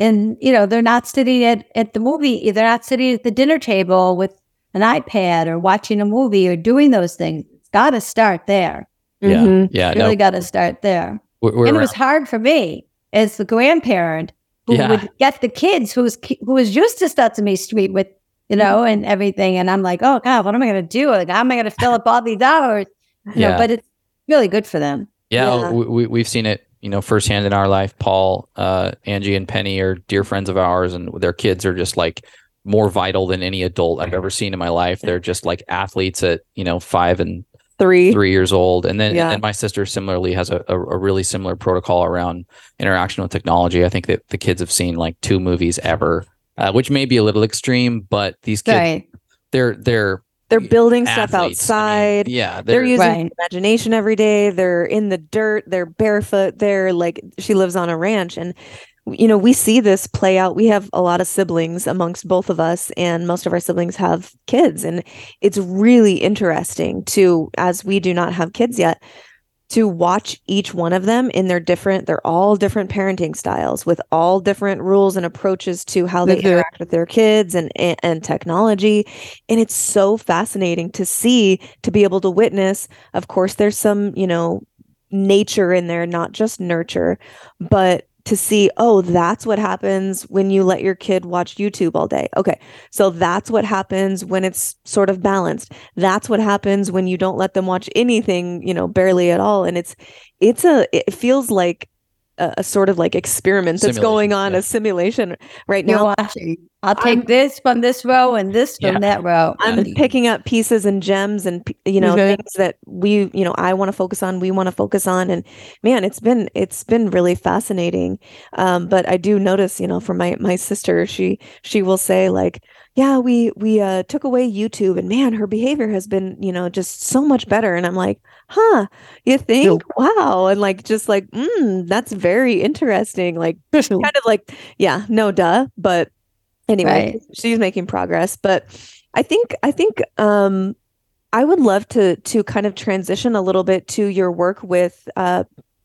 And you know, they're not sitting at at the movie. They're not sitting at the dinner table with an iPad or watching a movie or doing those things. It's got to start there. yeah Mhm. yeah really no got to start there. we're, we're and it around- was hard for me as the grandparent who Yeah. would get the kids who was who was used to Sesame Street with you know and everything, and I'm like, oh god, what am I going to do? Like, how am I going to fill up all these hours? You know, Yeah. but it's really good for them. Yeah, Yeah. We, we, we've seen it, you know, firsthand in our life. Paul, uh, Angie, and Penny are dear friends of ours, and their kids are just like more vital than any adult I've ever seen in my life. They're just like athletes at you know five and Three. three years old, and then Yeah. and my sister similarly has a, a, a really similar protocol around interaction with technology. I think that the kids have seen like two movies ever, uh, which may be a little extreme, but these kids, Right, they're they're They're building stuff athletes. I mean, outside. yeah, they're they're, using Right. imagination every day. They're in the dirt. They're barefoot. They're like she lives on a ranch, and you know we see this play out. We have a lot of siblings amongst both of us, and most of our siblings have kids, and it's really interesting to, as we do not have kids yet, to watch each one of them in their different. They're all different parenting styles with all different rules and approaches to how they Mhm. interact with their kids and and, and technology and it's so fascinating to see to be able to witness of course there's some you know nature in there not just nurture but to see oh that's what happens when you let your kid watch YouTube all day okay so that's what happens when it's sort of balanced that's what happens when you don't let them watch anything you know barely at all and it's it's a it feels like a, a sort of like experiment that's going on yeah. a simulation right you're now watching. I'll take I'm- this from this row and this from Yeah. that row. I'm picking up pieces and gems and you know Mhm. things that we you know I want to focus on we want to focus on. And man it's been it's been really fascinating. Um but I do notice you know from my my sister she she will say like yeah we we uh took away YouTube and man her behavior has been you know just so much better. And I'm like huh you think? Wow. And like just like mm that's very interesting. Like kind of like yeah no duh but anyway Right. she's making progress but i think i think um i would love to to kind of transition a little bit to your work with uh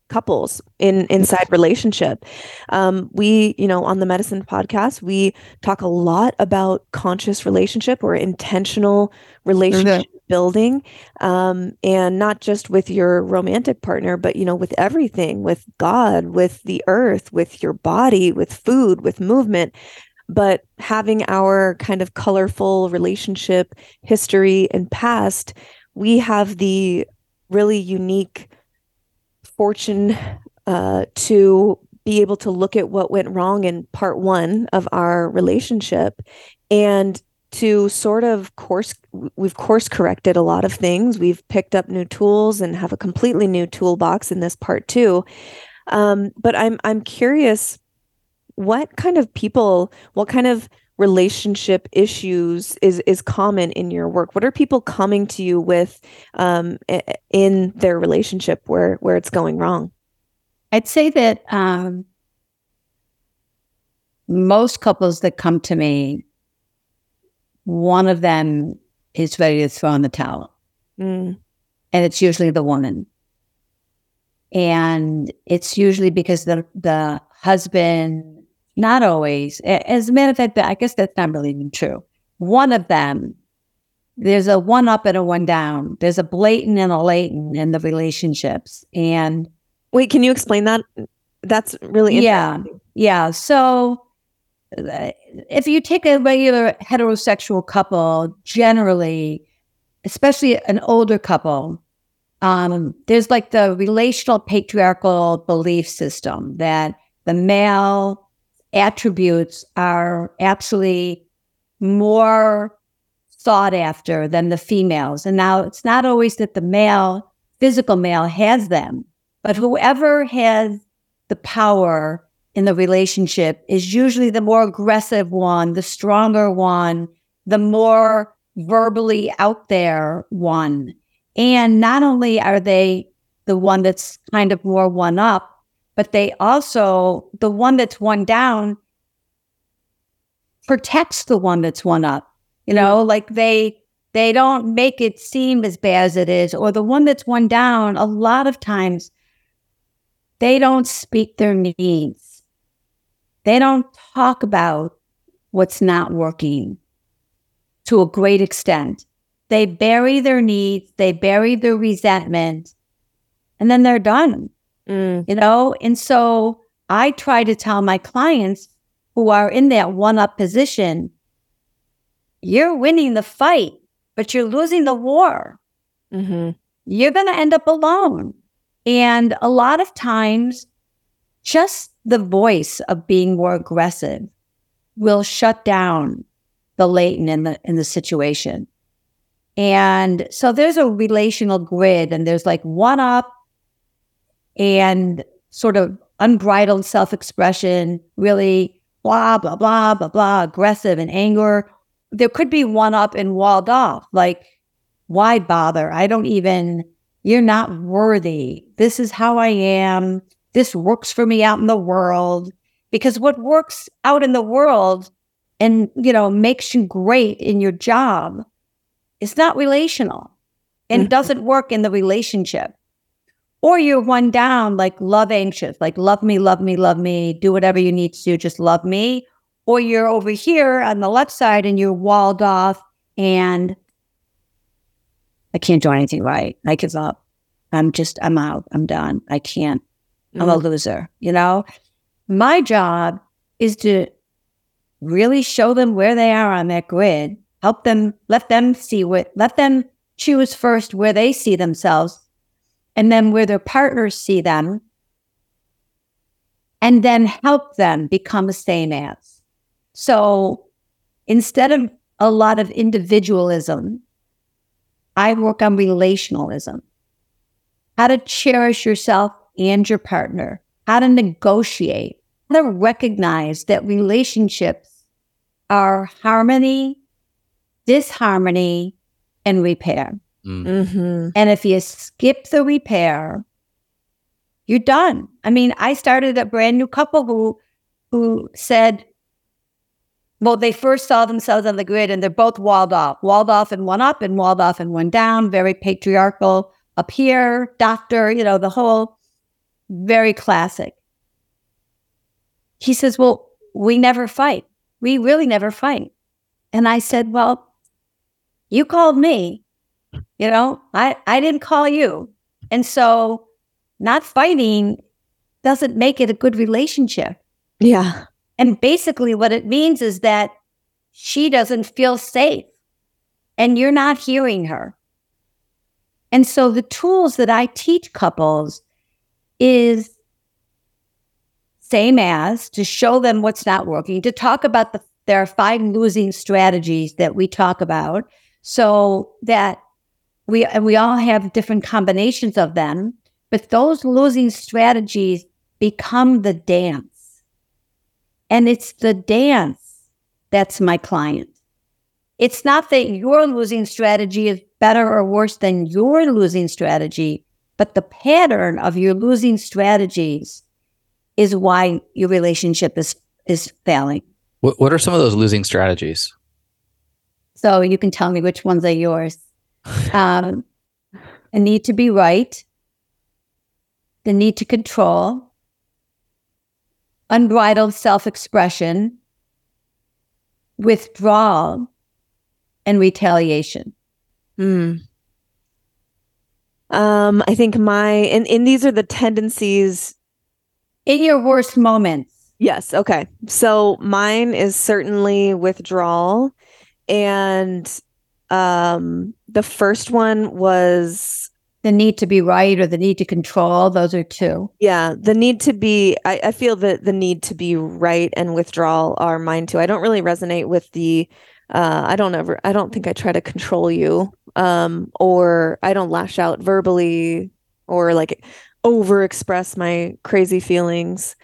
couples in inside relationship. Um we you know on the Medicin podcast we talk a lot about conscious relationship or intentional relationship building um and not just with your romantic partner but you know with everything with god with the earth with your body with food with movement but having our kind of colorful relationship history and past we have the really unique fortune uh, to be able to look at what went wrong in part one of our relationship and to sort of course we've course corrected a lot of things. We've picked up new tools and have a completely new toolbox in this part two. Um, but i'm i'm curious what kind of people what kind of relationship issues is is common in your work what are people coming to you with um in their relationship where where it's going wrong I'd say that um, most couples that come to me, one of them is ready to throw in the towel. Mm. And it's usually the woman. And it's usually because the, the husband, not always, as a matter of fact, I guess that's not really even true. One of them, there's a one up and a one down. There's a blatant and a latent in the relationships. And wait, can you explain that? That's really yeah, yeah. So if you take a regular heterosexual couple, generally, especially an older couple, um, there's like the relational patriarchal belief system that the male attributes are actually more sought after than the females. And now it's not always that the male, physical male, has them, but whoever has the power in the relationship is usually the more aggressive one, the stronger one, the more verbally out there one. And not only are they the one that's kind of more one up, but they also, the one that's one down protects the one that's one up. You know, mm-hmm. like they, they don't make it seem as bad as it is. Or the one that's one down, a lot of times they don't speak their needs they don't talk about what's not working to a great extent. They bury their needs, they bury their resentment, and then they're done. Mm. You know? And so I try to tell my clients who are in that one up position you're winning the fight, but you're losing the war. Mm-hmm. You're going to end up alone. And a lot of times, just the voice of being more aggressive will shut down the latent in the in the situation. And so there's a relational grid and there's like one up and sort of unbridled self-expression, really blah, blah, blah, blah, blah, aggressive and anger. There could be one up and walled off, like, why bother? I don't even, you're not worthy. This is how I am this works for me out in the world because what works out in the world and you know makes you great in your job is not relational and mm-hmm. doesn't work in the relationship or you're one down like love anxious like love me love me love me do whatever you need to do just love me. Or you're over here on the left side and you're walled off and i can't do anything right. I give up. I'm just i'm out. I'm done. I can't. I'm a mm-hmm. loser, you know? My job is to really show them where they are on that grid, help them, let them see what, let them choose first where they see themselves and then where their partners see them, and then help them become the same as. So instead of a lot of individualism, I work on relationalism. How to cherish yourself and your partner, how to negotiate, how to recognize that relationships are harmony, disharmony, and repair. Mm. Mm-hmm. And if you skip the repair, you're done. I mean, I started a brand new couple who who said, well, they first saw themselves on the grid and they're both walled off, walled off and one up and walled off and one down, very patriarchal up here, doctor, you know, the whole very classic. He says, Well, we never fight. We really never fight. And I said, Well, you called me. You know, I, I didn't call you. And so not fighting doesn't make it a good relationship. Yeah. And basically, what it means is that she doesn't feel safe and you're not hearing her. And so the tools that I teach couples is same as to show them what's not working, to talk about the there are five losing strategies that we talk about so that we and we all have different combinations of them, but those losing strategies become the dance. And it's the dance that's my client. It's not that your losing strategy is better or worse than your losing strategy But the pattern of your losing strategies is why your relationship is is failing. What What are some of those losing strategies? So you can tell me which ones are yours. Um, a need to be right, the need to control, unbridled self expression, withdrawal, and retaliation. Hmm. Um, I think my and, and these are the tendencies. In your worst moments. Yes. Okay. So mine is certainly withdrawal. And um the first one was The need to be right or the need to control. Those are two. yeah, the need to be I, I feel that the need to be right and withdrawal are mine too. I don't really resonate with the uh I don't ever I don't think I try to control you. Um or I don't lash out verbally or like over express my crazy feelings.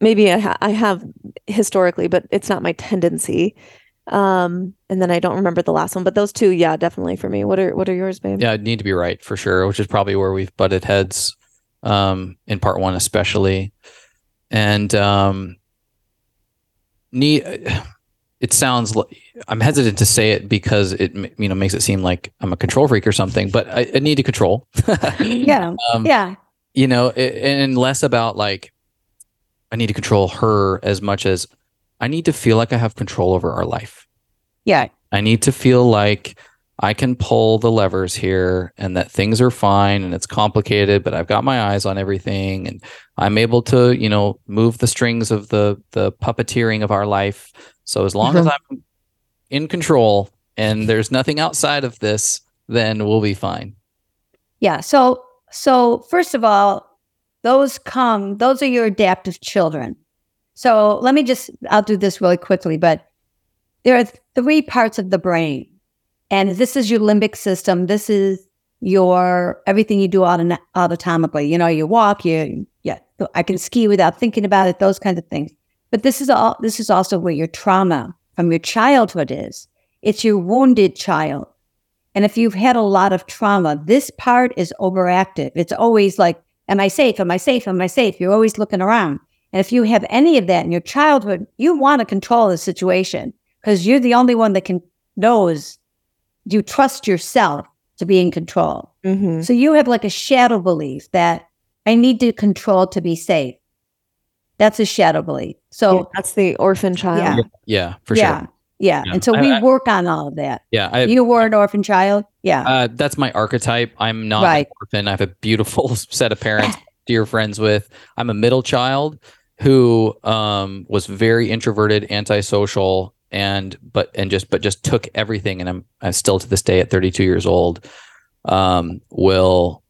Maybe I, ha- I have historically, but it's not my tendency. Um, and then I don't remember the last one, but those two, yeah, definitely for me. What are what are yours, babe? Yeah, I'd need to be right for sure, which is probably where we've butted heads um, in part one, especially. And um, need it sounds like I'm hesitant to say it because it you know makes it seem like I'm a control freak or something, but I, I need to control. Yeah. um, Yeah. you know, it, and less about like I need to control her as much as I need to feel like I have control over our life. Yeah. I need to feel like I can pull the levers here and that things are fine and it's complicated, but I've got my eyes on everything and I'm able to, you know, move the strings of the the puppeteering of our life. So as long as mm-hmm. I'm in control and there's nothing outside of this, then we'll be fine. Yeah. So, so first of all, those come, those are your adaptive children. So let me just, I'll do this really quickly, but there are three parts of the brain. And this is your limbic system. This is your everything you do auto- autonomically. You know, you walk, you, yeah, I can ski without thinking about it, those kinds of things. But this is all, this is also where your trauma from your childhood is. It's your wounded child. And if you've had a lot of trauma, this part is overactive. It's always like, Am I safe? Am I safe? Am I safe? You're always looking around. And if you have any of that in your childhood, you want to control the situation because you're the only one that can knows you trust yourself to be in control. Mm-hmm. So you have like a shadow belief that I need to control to be safe. That's a shadow belief. So that's the orphan child. Yeah. Yeah, for yeah, sure. yeah. Yeah. And so I- we I- work on all of that. Yeah, I, you were an orphan child. Yeah. Uh, that's my archetype. I'm not Right. an orphan. I have a beautiful set of parents, dear friends with. I'm a middle child who um, was very introverted, antisocial, and but and just but just took everything. And I'm I still to this day at 32 years old um, will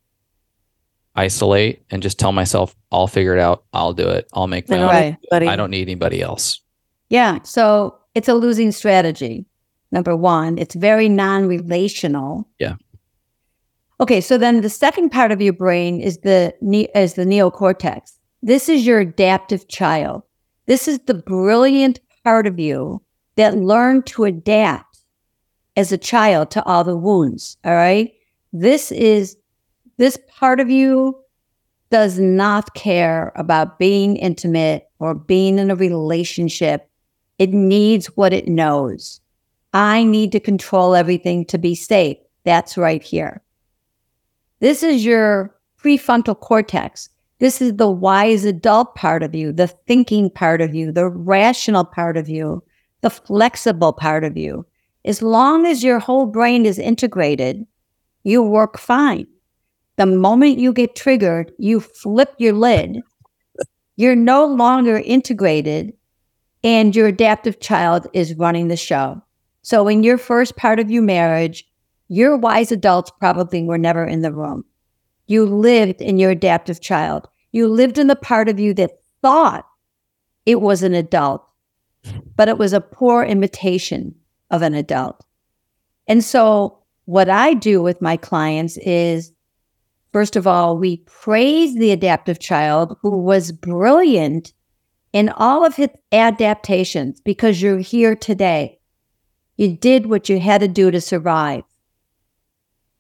isolate and just tell myself I'll figure it out. I'll do it. I'll make my own. I don't need anybody else. Yeah. So it's a losing strategy. Number one, it's very non relational. Yeah. Okay. So then the second part of your brain is the, ne- is the neocortex. This is your adaptive child. This is the brilliant part of you that learned to adapt as a child to all the wounds. All right. This is, this part of you does not care about being intimate or being in a relationship. It needs what it knows. I need to control everything to be safe. That's right here. This is your prefrontal cortex. This is the wise adult part of you, the thinking part of you, the rational part of you, the flexible part of you. As long as your whole brain is integrated, you work fine. The moment you get triggered, you flip your lid. You're no longer integrated, and your adaptive child is running the show. So, in your first part of your marriage, your wise adults probably were never in the room. You lived in your adaptive child. You lived in the part of you that thought it was an adult, but it was a poor imitation of an adult. And so, what I do with my clients is First of all, we praise the adaptive child who was brilliant in all of his adaptations because you're here today. You did what you had to do to survive,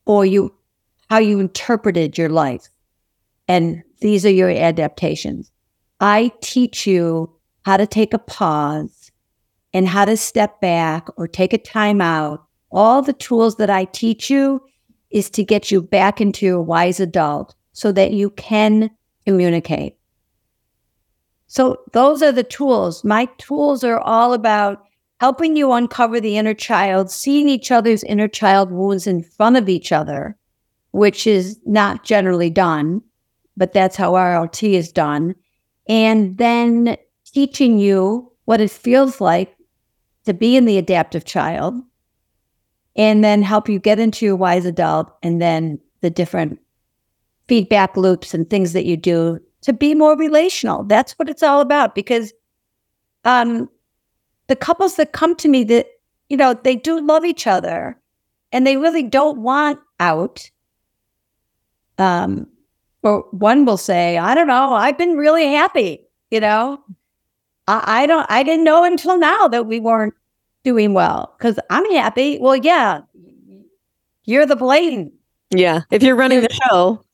or you how you interpreted your life. and these are your adaptations. I teach you how to take a pause and how to step back or take a time out. All the tools that I teach you is to get you back into a wise adult so that you can communicate. So those are the tools. My tools are all about helping you uncover the inner child, seeing each other's inner child wounds in front of each other, which is not generally done, but that's how RLT is done. And then teaching you what it feels like to be in the adaptive child and then help you get into your wise adult and then the different feedback loops and things that you do to be more relational. That's what it's all about because um, the couples that come to me that, you know, they do love each other and they really don't want out. Um, or one will say, I don't know, I've been really happy, you know. I, I don't I didn't know until now that we weren't doing well because I'm happy. Well, yeah, you're the blame. Yeah. If you're running the show.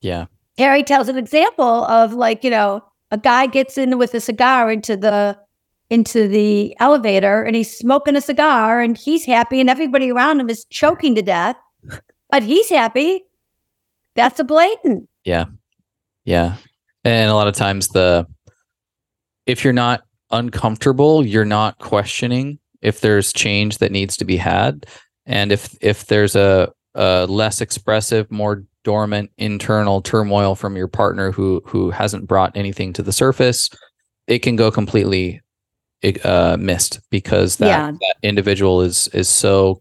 Yeah. Terry tells an example of like, you know, a guy gets in with a cigar into the into the elevator and he's smoking a cigar and he's happy and everybody around him is choking to death. But he's happy. That's a blatant. Yeah. Yeah. And a lot of times the if you're not uncomfortable, you're not questioning if there's change that needs to be had. And if if there's a, a less expressive, more dormant internal turmoil from your partner who who hasn't brought anything to the surface, it can go completely uh, missed because that, yeah. that individual is is so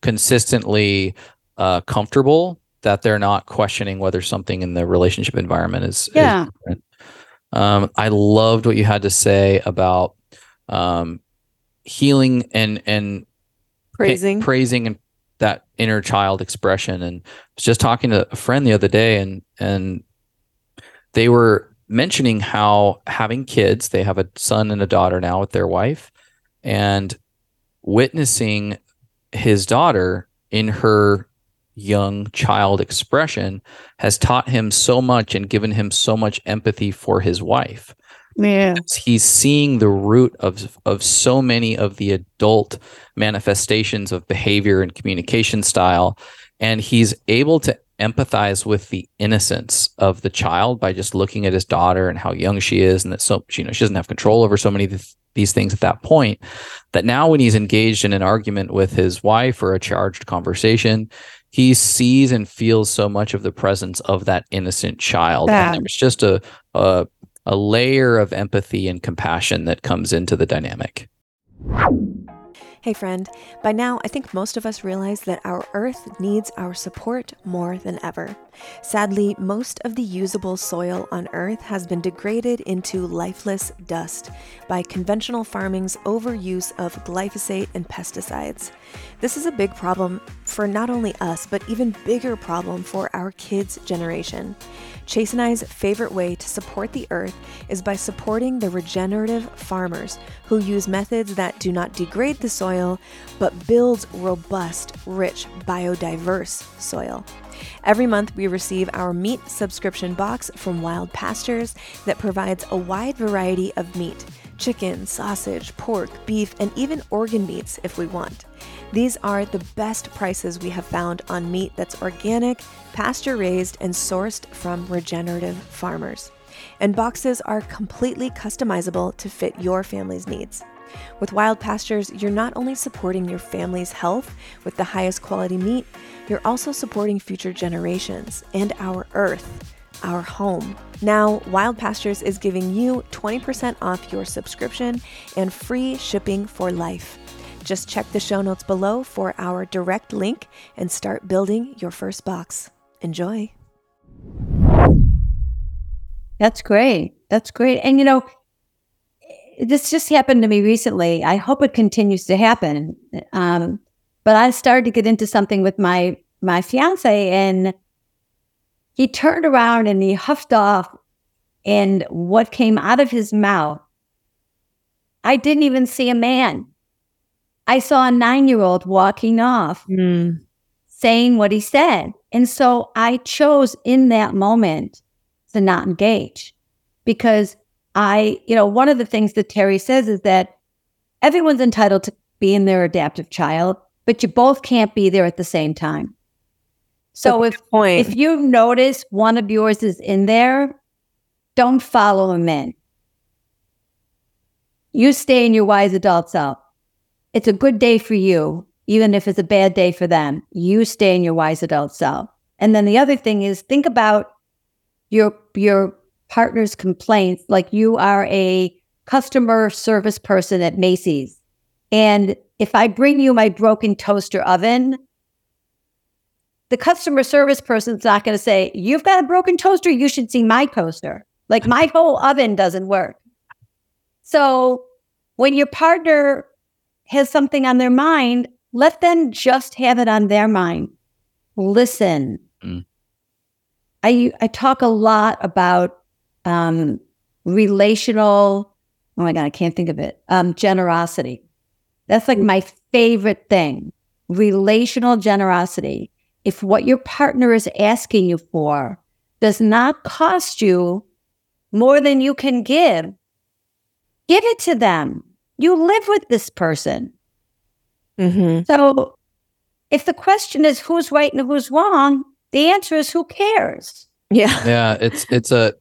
consistently uh, comfortable that they're not questioning whether something in the relationship environment is, yeah. Is um, I loved what you had to say about um, healing and and praising pa- praising and that inner child expression. And I was just talking to a friend the other day, and and they were mentioning how having kids, they have a son and a daughter now with their wife, and witnessing his daughter in her young child expression has taught him so much and given him so much empathy for his wife. Yeah. He's seeing the root of of so many of the adult manifestations of behavior and communication style and he's able to empathize with the innocence of the child by just looking at his daughter and how young she is and that so you know she doesn't have control over so many of these things at that point that now when he's engaged in an argument with his wife or a charged conversation he sees and feels so much of the presence of that innocent child. And there's just a, a a layer of empathy and compassion that comes into the dynamic Hey, friend. By now, I think most of us realize that our Earth needs our support more than ever. Sadly, most of the usable soil on Earth has been degraded into lifeless dust by conventional farming's overuse of glyphosate and pesticides. This is a big problem for not only us, but even bigger problem for our kids' generation. Chase and I's favorite way to support the earth is by supporting the regenerative farmers who use methods that do not degrade the soil but build robust, rich, biodiverse soil. Every month, we receive our meat subscription box from Wild Pastures that provides a wide variety of meat chicken, sausage, pork, beef, and even organ meats if we want. These are the best prices we have found on meat that's organic, pasture raised, and sourced from regenerative farmers. And boxes are completely customizable to fit your family's needs. With Wild Pastures, you're not only supporting your family's health with the highest quality meat, you're also supporting future generations and our earth, our home. Now, Wild Pastures is giving you 20% off your subscription and free shipping for life. Just check the show notes below for our direct link and start building your first box. Enjoy. That's great. That's great. And you know, this just happened to me recently. I hope it continues to happen. Um, but I started to get into something with my my fiance, and he turned around and he huffed off, and what came out of his mouth, I didn't even see a man. I saw a nine year old walking off mm. saying what he said. And so I chose in that moment to not engage because I, you know, one of the things that Terry says is that everyone's entitled to be in their adaptive child, but you both can't be there at the same time. So That's if point. if you notice one of yours is in there, don't follow him in. You stay in your wise adult self. It's a good day for you, even if it's a bad day for them. You stay in your wise adult self. And then the other thing is think about your your partner's complaints like you are a customer service person at Macy's. And if I bring you my broken toaster oven, the customer service person's not going to say, You've got a broken toaster. You should see my toaster. Like my whole oven doesn't work. So when your partner has something on their mind, let them just have it on their mind. Listen. Mm. I I talk a lot about um, relational. Oh my god, I can't think of it. Um, generosity. That's like my favorite thing. Relational generosity. If what your partner is asking you for does not cost you more than you can give, give it to them. You live with this person. Mhm. So if the question is who's right and who's wrong, the answer is who cares? Yeah. yeah it's it's a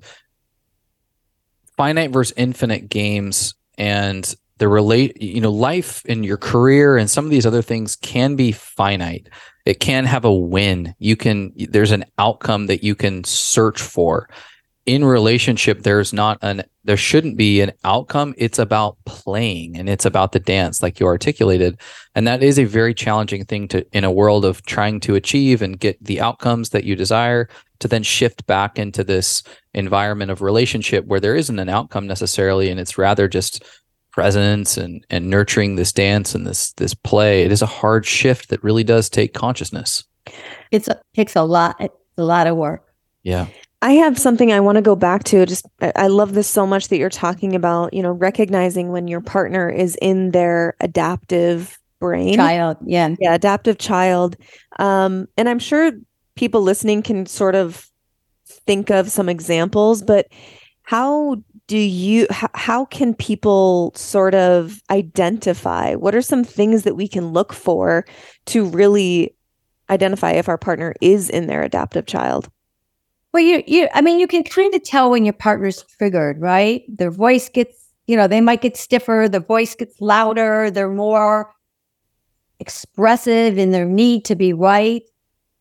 finite versus infinite games and the relate you know life and your career and some of these other things can be finite it can have a win you can there's an outcome that you can search for in relationship there's not an there shouldn't be an outcome. It's about playing and it's about the dance like you articulated. And that is a very challenging thing to in a world of trying to achieve and get the outcomes that you desire to then shift back into this environment of relationship where there isn't an outcome necessarily and it's rather just presence and and nurturing this dance and this this play. It is a hard shift that really does take consciousness. It's a, takes a lot, a lot of work. yeah I have something I want to go back to. Just I love this so much that you're talking about, you know, recognizing when your partner is in their adaptive brain. Child, yeah. Yeah, adaptive child. Um, and I'm sure people listening can sort of think of some examples, but how do you how, how can people sort of identify what are some things that we can look for to really identify if our partner is in their adaptive child? Well, you, you, I mean, you can kind of tell when your partner's triggered, right? Their voice gets, you know, they might get stiffer, their voice gets louder, they're more expressive in their need to be right.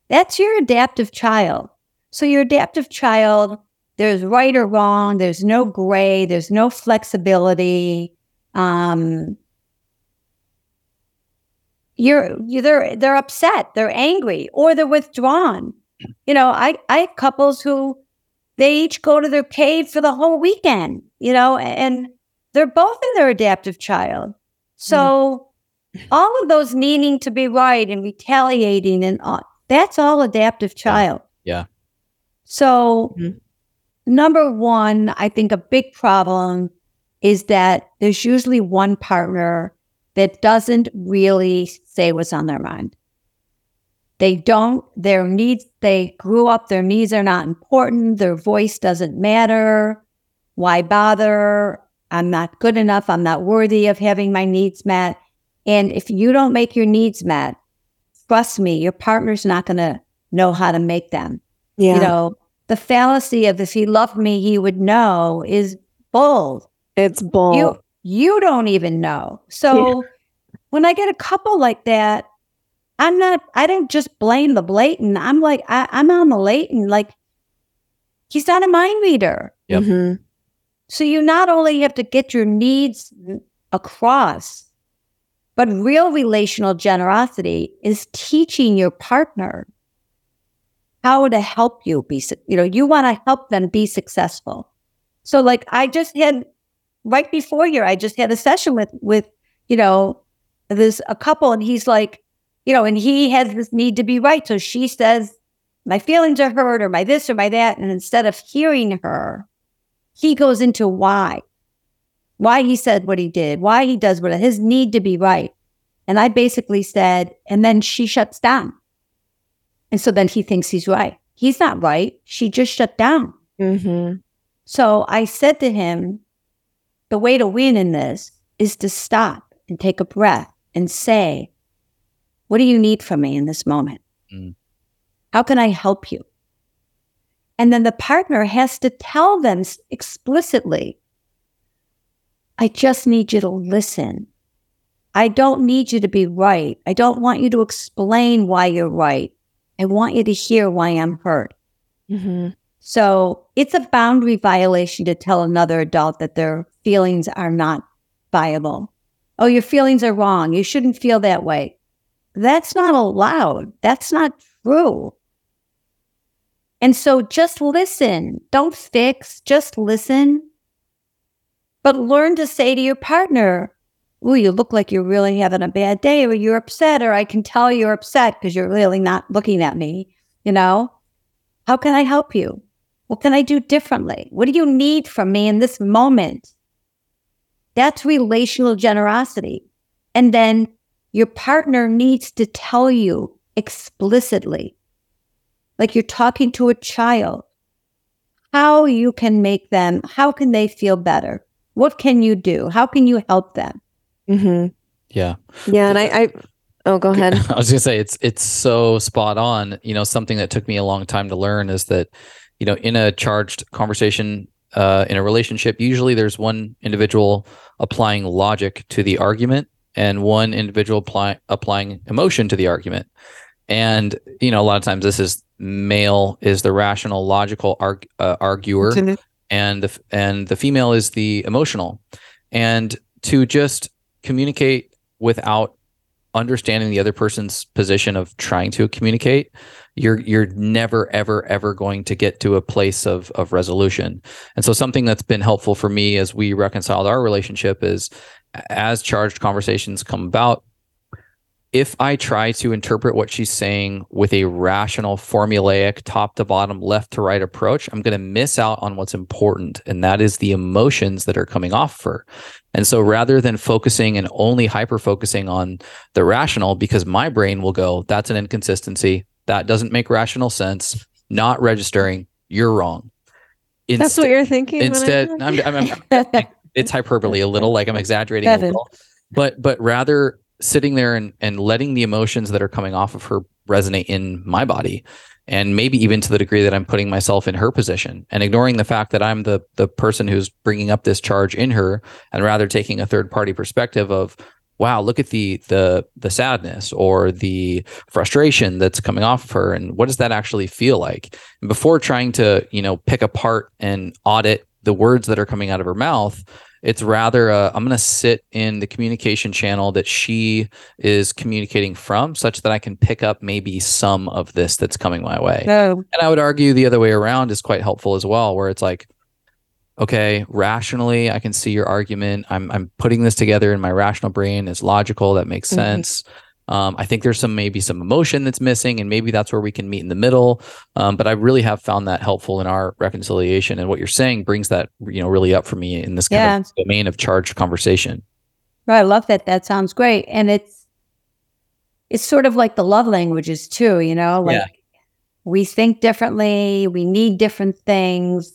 That's your adaptive child. So, your adaptive child, there's right or wrong, there's no gray, there's no flexibility. Um, you're, you they're they're upset, they're angry, or they're withdrawn you know, I I have couples who they each go to their cave for the whole weekend, you know, and they're both in their adaptive child. So all of those needing to be right and retaliating and all, that's all adaptive child. Yeah. So Mhm. number one, I think a big problem is that there's usually one partner that doesn't really say what's on their mind. They don't, their needs, they grew up, their needs are not important, their voice doesn't matter. Why bother? I'm not good enough. I'm not worthy of having my needs met. And if you don't make your needs met, trust me, your partner's not going to know how to make them. Yeah. You know, the fallacy of if he loved me, he would know is bold. it's bold. You you don't even know. So when I get a couple like that, I'm not. I don't just blame the blatant. I'm like I, I'm on the latent. Like he's not a mind reader. Yep. Mhm. So you not only have to get your needs across, but real relational generosity is teaching your partner how to help you be, you know, you want to help them be successful. So like I just had right before here, I just had a session with, with, you know, this a couple and he's like, you know, and he has this need to be right. So she says, my feelings are hurt or my this or my that. And instead of hearing her, he goes into why, why he said what he did, why he does what his need to be right. And I basically said, and then she shuts down. And so then he thinks he's right. He's not right. She just shut down. Mm-hmm. So I said to him, the way to win in this is to stop and take a breath and say, What do you need from me in this moment? Mm. How can I help you? And then the partner has to tell them explicitly, I just need you to listen. I don't need you to be right. I don't want you to explain why you're right. I want you to hear why I'm hurt. Mm-hmm. So it's a boundary violation to tell another adult that their feelings are not viable. Oh, your feelings are wrong. You shouldn't feel that way. That's not allowed. That's not true. And so just listen. Don't fix, just listen. But learn to say to your partner, Oh, you look like you're really having a bad day, or you're upset, or I can tell you're upset because you're really not looking at me. You know, how can I help you? What can I do differently? What do you need from me in this moment? That's relational generosity. And then your partner needs to tell you explicitly, like you're talking to a child, how you can make them, how can they feel better? What can you do? How can you help them? Mm-hmm. Yeah. Yeah. And I, I, oh, go ahead. I was gonna say it's it's so spot on. You know, something that took me a long time to learn is that, you know, in a charged conversation, uh, in a relationship, usually there's one individual applying logic to the argument and one individual apply, applying emotion to the argument. And you know, a lot of times this is male is the rational, logical arg, uh, arguer, and the and the female is the emotional. And to just communicate without understanding the other person's position of trying to communicate you're you're never ever ever going to get to a place of of resolution and so something that's been helpful for me as we reconciled our relationship is as charged conversations come about if i try to interpret what she's saying with a rational formulaic top to bottom left to right approach i'm going to miss out on what's important and that is the emotions that are coming off of her and so rather than focusing and only hyper focusing on the rational, because my brain will go, that's an inconsistency. That doesn't make rational sense. Not registering. You're wrong. That's what you're thinking. Instead. I'm, I'm, I'm- it's hyperbole a little, like I'm exaggerating a little, but but rather sitting there and and letting the emotions that are coming off of her resonate in my body, and maybe even to the degree that I'm putting myself in her position and ignoring the fact that I'm the the person who's bringing up this charge in her, and rather taking a third party perspective of wow look at the the the sadness or the frustration that's coming off of her and what does that actually feel like? And before trying to you know pick apart and audit the words that are coming out of her mouth it's rather uh, i'm going to sit in the communication channel that she is communicating from such that i can pick up maybe some of this that's coming my way No. and I would argue the other way around is quite helpful as well, where it's like, okay, rationally, I can see your argument. I'm I'm putting this together in my rational brain. It's logical. That makes Mhm. sense. Um, I think there's some maybe some emotion that's missing, and maybe that's where we can meet in the middle. Um, but I really have found that helpful in our reconciliation. And what you're saying brings that you know really up for me in this kind of domain of charged conversation. Right, I love that. That sounds great. And it's it's sort of like the love languages too, you know, like Yeah. we think differently, we need different things.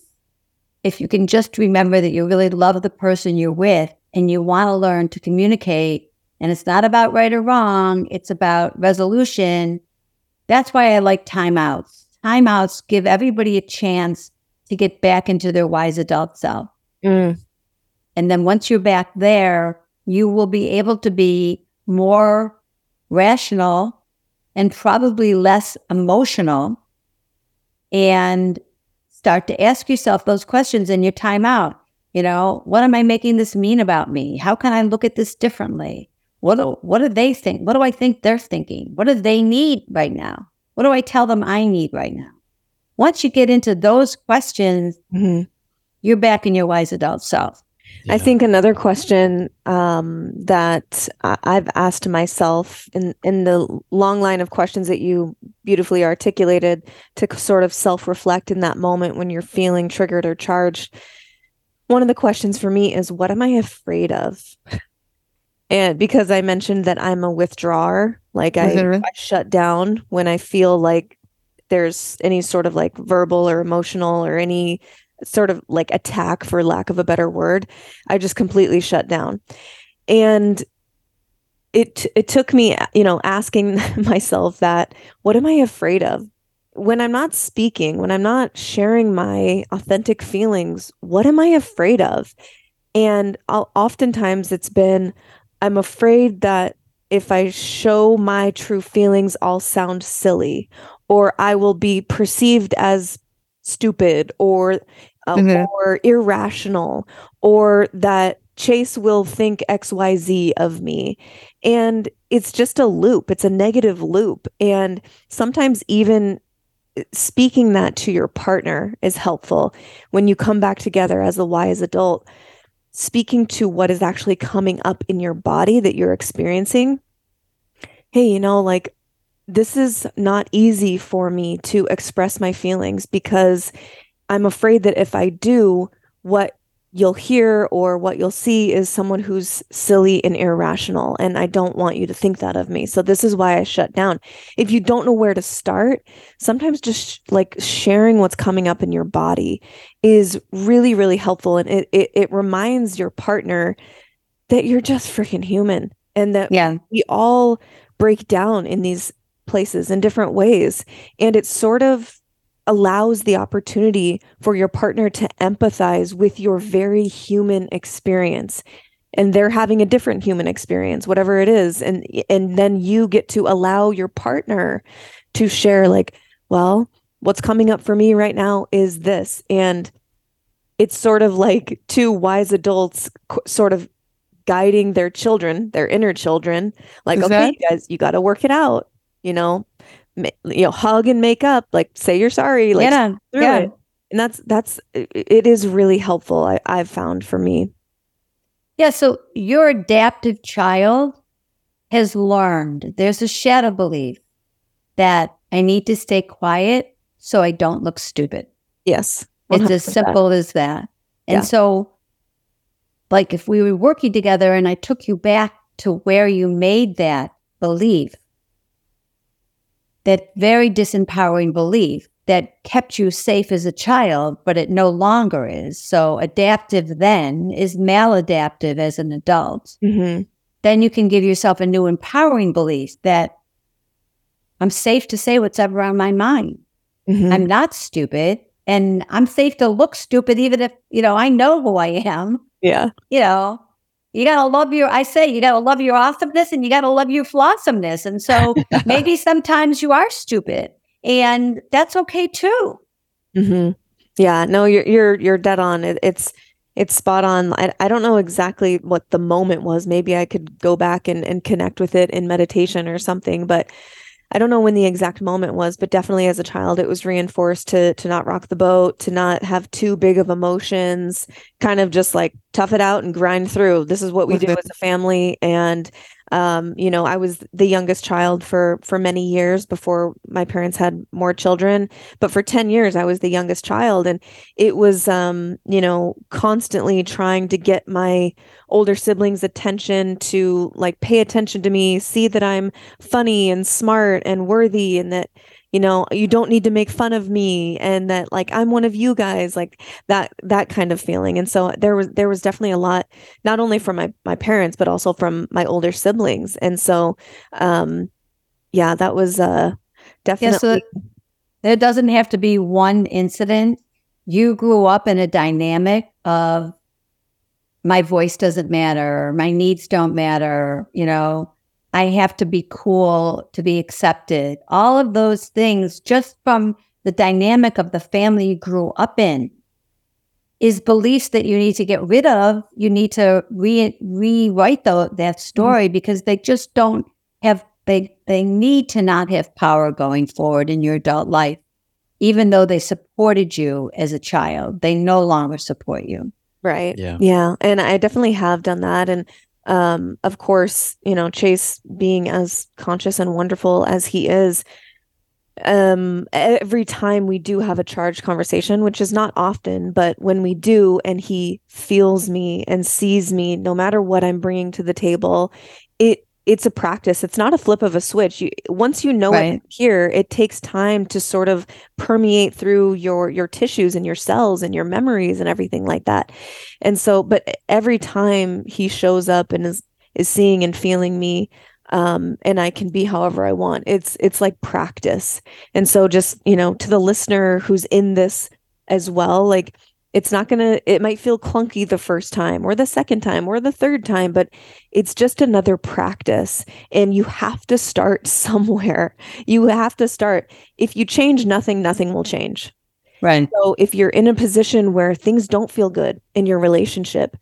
If you can just remember that you really love the person you're with and you want to learn to communicate, and it's not about right or wrong, it's about resolution. That's why I like timeouts. Timeouts give everybody a chance to get back into their wise adult self. Mm. And then once you're back there, you will be able to be more rational and probably less emotional and start to ask yourself those questions in your timeout. You know, what am I making this mean about me? How can I look at this differently? What do, what do they think? What do I think they're thinking? What do they need right now? What do I tell them I need right now? Once you get into those questions, Mhm. you're back in your wise adult self. I think another question um, that I- I've asked myself in in the long line of questions that you beautifully articulated to sort of self reflect in that moment when you're feeling triggered or charged. One of the questions for me is, what am I afraid of? And because I mentioned that I'm a withdrawer, like I, Mhm. I shut down when I feel like there's any sort of like verbal or emotional or any sort of like attack for lack of a better word i just completely shut down. And it it took me you know asking myself that what am i afraid of? When i'm not speaking when i'm not sharing my authentic feelings what am i afraid of? And I'll, oftentimes it's been i'm afraid that if i show my true feelings i'll sound silly or i will be perceived as stupid or uh, mm-hmm. or irrational or that Chase will think XYZ of me. And it's just a loop, it's a negative loop. And sometimes even uh, speaking that to your partner is helpful when you come back together as a wise adult. Speaking to what is actually coming up in your body that you're experiencing. Hey, you know, like this is not easy for me to express my feelings because I'm afraid that if I do, what you'll hear or what you'll see is someone who's silly and irrational. And I don't want you to think that of me. So this is why I shut down. If you don't know where to start, sometimes just like sharing what's coming up in your body is really, really helpful. And it, it, it reminds your partner that you're just freaking human and that yeah. we all break down in these places in different ways. And it's sort of allows the opportunity for your partner to empathize with your very human experience. And they're having a different human experience whatever it is. And and then you get to allow your partner to share like well what's coming up for me right now is this. And it's sort of like two wise adults sort of guiding their children their inner children like is okay that- you guys you got to work it out you know you know hug and make up like say you're sorry like yeah, yeah. It. and that's that's it is really helpful I, i've found for me yeah so your adaptive child has learned there's a shadow belief that i need to stay quiet so i don't look stupid yes 100%. it's as simple as that and yeah. so like if we were working together and i took you back to where you made that belief that very disempowering belief that kept you safe as a child, but it no longer is. So adaptive then is maladaptive as an adult. Mm-hmm. Then you can give yourself a new empowering belief that I'm safe to say what's ever on my mind. Mm-hmm. I'm not stupid and I'm safe to look stupid, even if, you know, I know who I am. Yeah. You know, you got to love your, I say, you got to love your awesomeness and you got to love your flossomeness. And so maybe sometimes you are stupid and that's okay too. Mm-hmm. Yeah, no, you're, you're, you're dead on. It, it's, it's spot on. I, I don't know exactly what the moment was. Maybe I could go back and, and connect with it in meditation or something, but I don't know when the exact moment was, but definitely as a child, it was reinforced to to not rock the boat, to not have too big of emotions, kind of just like tough it out and grind through. This is what we do as a family, and um, you know, I was the youngest child for for many years before my parents had more children. But for 10 years I was the youngest child. And it was um, you know, constantly trying to get my older siblings' attention to like pay attention to me, see that I'm funny and smart and worthy and that you know you don't need to make fun of me and that like i'm one of you guys like that that kind of feeling. And so there was there was definitely a lot not only from my my parents but also from my older siblings. And so um yeah that was uh definitely yeah, so there doesn't have to be one incident. You grew up in a dynamic of my voice doesn't matter my needs don't matter you know I have to be cool to be accepted. All of those things, just from the dynamic of the family you grew up in, is beliefs that you need to get rid of. You need to re- rewrite the, that story mm-hmm. because they just don't have, they, they need to not have power going forward in your adult life. Even though they supported you as a child, they no longer support you. Right. Yeah. Yeah. And I definitely have done that. And um, of course, you know, Chase being as conscious and wonderful as he is, um, every time we do have a charged conversation, which is not often, but when we do, and he feels me and sees me, no matter what I'm bringing to the table, it it's a practice. It's not a flip of a switch. You, once you know Right. it here, it takes time to sort of permeate through your your tissues and your cells and your memories and everything like that. And so, but every time he shows up and is is seeing and feeling me, um, and I can be however I want. It's it's like practice. And so, just you know, to the listener who's in this as well, like it's not gonna. It might feel clunky the first time, or the second time, or the third time, but it's just another practice and you have to start somewhere you have to start if you change nothing nothing will change Right. so if you're in a position where things don't feel good in your relationship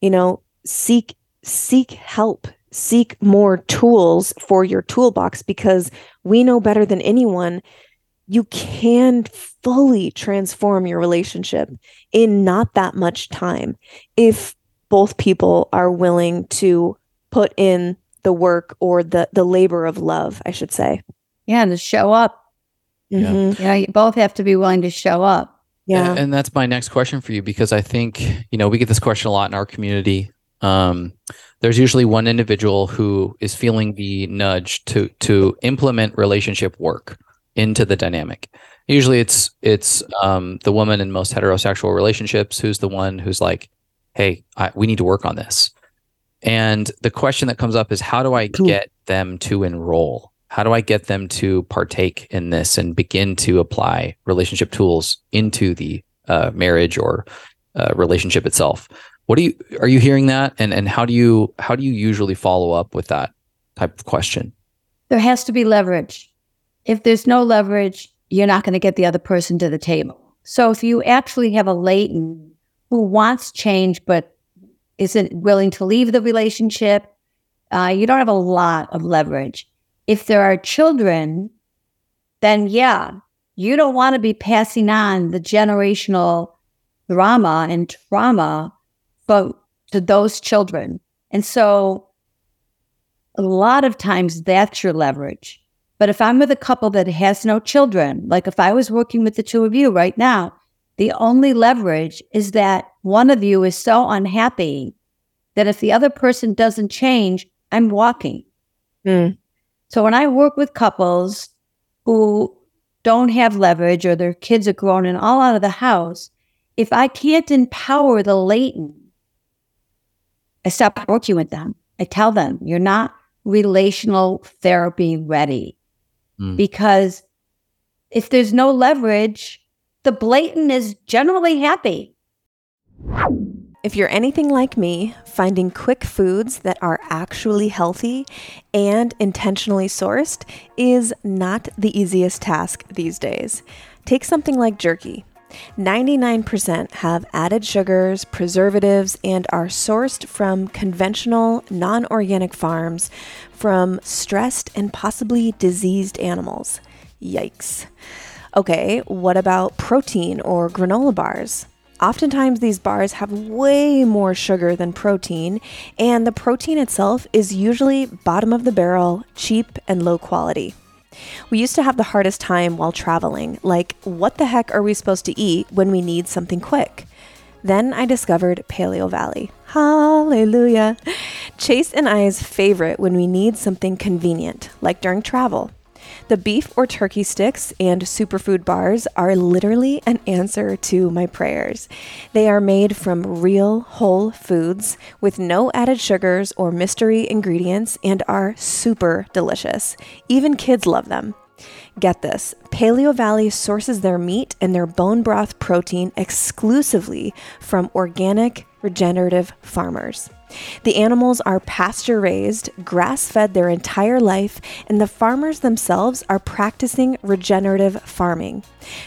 you know seek seek help seek more tools for your toolbox because we know better than anyone you can fully transform your relationship in not that much time if both people are willing to put in the work or the the labor of love i should say Yeah. And to show up. Yeah. Mhm. You know, you both have to be willing to show up. yeah And, and that's my next question for you because I think, you know, we get this question a lot in our community. Um, there's usually one individual who is feeling the nudge to to implement relationship work into the dynamic. Usually it's it's um, the woman in most heterosexual relationships who's the one who's like, hey, I, we need to work on this. And the question that comes up is how do I get them to enroll? How do I get them to partake in this and begin to apply relationship tools into the uh, marriage or uh, relationship itself? What do you are you hearing that? And and how do you how do you usually follow up with that type of question? There has to be leverage. If there's no leverage, you're not going to get the other person to the table. So if you actually have a latent who wants change but isn't willing to leave the relationship, uh, you don't have a lot of leverage. If there are children, then yeah, you don't want to be passing on the generational drama and trauma but to those children. And so a lot of times that's your leverage. But if I'm with a couple that has no children, like if I was working with the two of you right now, the only leverage is that one of you is so unhappy that if the other person doesn't change, I'm walking. Mm. So when I work with couples who don't have leverage or their kids are grown and all out of the house, if I can't empower the latent, I stop working with them. I tell them, you're not relational therapy ready. Mm. Because if there's no leverage, the blatant is generally happy. If you're anything like me, finding quick foods that are actually healthy and intentionally sourced is not the easiest task these days. Take something like jerky. 99% have added sugars, preservatives, and are sourced from conventional, non organic farms from stressed and possibly diseased animals. Yikes. Okay, what about protein or granola bars? Oftentimes, these bars have way more sugar than protein, and the protein itself is usually bottom of the barrel, cheap, and low quality. We used to have the hardest time while traveling, like, what the heck are we supposed to eat when we need something quick? Then I discovered Paleovalley. Hallelujah. Chase and I's favorite when we need something convenient, like during travel. The beef or turkey sticks and superfood bars are literally an answer to my prayers. They are made from real whole foods with no added sugars or mystery ingredients and are super delicious. Even kids love them. Get this Paleovalley sources their meat and their bone broth protein exclusively from organic, regenerative farmers. The animals are pasture raised, grass fed their entire life, and the farmers themselves are practicing regenerative farming.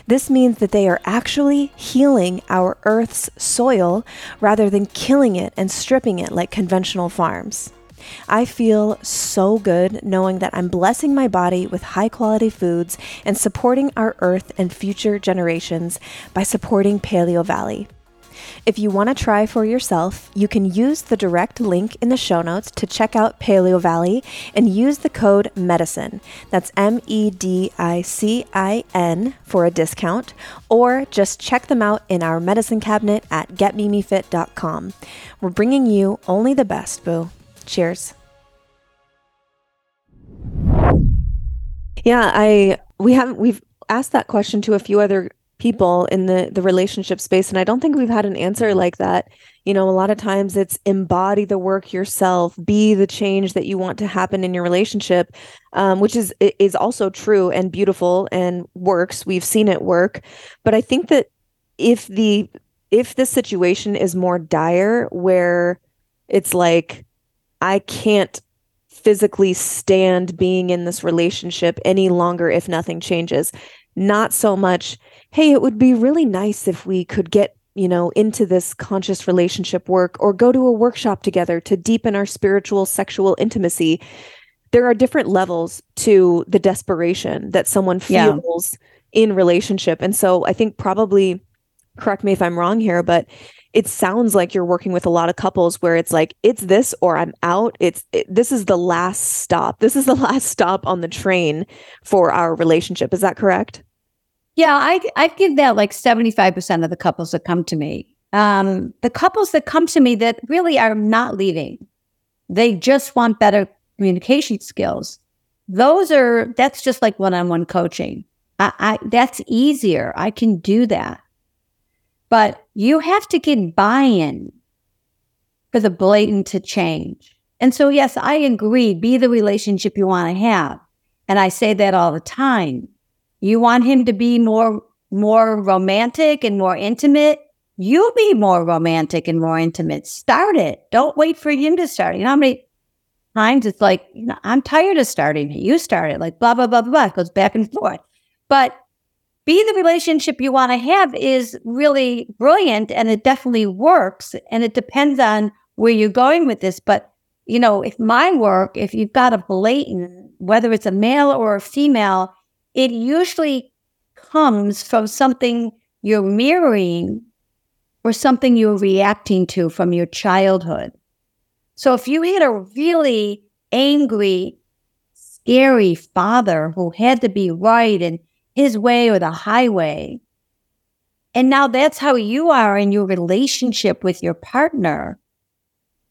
This means that they are actually healing our Earth's soil rather than killing it and stripping it like conventional farms. I feel so good knowing that I'm blessing my body with high quality foods and supporting our earth and future generations by supporting Paleovalley. If you want to try for yourself, you can use the direct link in the show notes to check out Paleovalley and use the code MEDICIN. That's M E D I C I N for a discount, or just check them out in our Medicin Cabinet at getmimifit.com. We're bringing you only the best, boo. Cheers. Yeah, I we haven't we've asked that question to a few other people in the the relationship space and I don't think we've had an answer Mm-hmm. like that. You know, a lot of times it's embody the work yourself, be the change that you want to happen in your relationship, um, which is is also true and beautiful and works. We've seen it work, but I think that if the if the situation is more dire where it's like I can't physically stand being in this relationship any longer if nothing changes. Not so much, hey, it would be really nice if we could get, you know, into this conscious relationship work or go to a workshop together to deepen our spiritual sexual intimacy. There are different levels to the desperation that someone Yeah. feels in relationship. And so I think probably correct me if I'm wrong here, but it sounds like you're working with a lot of couples where it's like it's this or I'm out. It's it, this is the last stop. This is the last stop on the train for our relationship. Is that correct? Yeah, I I give that like 75% of the couples that come to me. Um, the couples that come to me that really are not leaving. They just want better communication skills. Those are that's just like one-on-one coaching. I, I that's easier. I can do that. But you have to get buy-in for the blatant to change. And so yes, I agree, be the relationship you want to have. And I say that all the time. You want him to be more more romantic and more intimate. You be more romantic and more intimate. Start it. Don't wait for him to start. You know how many times it's like, you know, I'm tired of starting. You start it. Like blah blah blah blah blah. It goes back and forth. But be the relationship you want to have is really brilliant and it definitely works. And it depends on where you're going with this. But you know, if my work, if you've got a blatant, whether it's a male or a female, it usually comes from something you're mirroring or something you're reacting to from your childhood. So if you had a really angry, scary father who had to be right and his way or the highway, and now that's how you are in your relationship with your partner.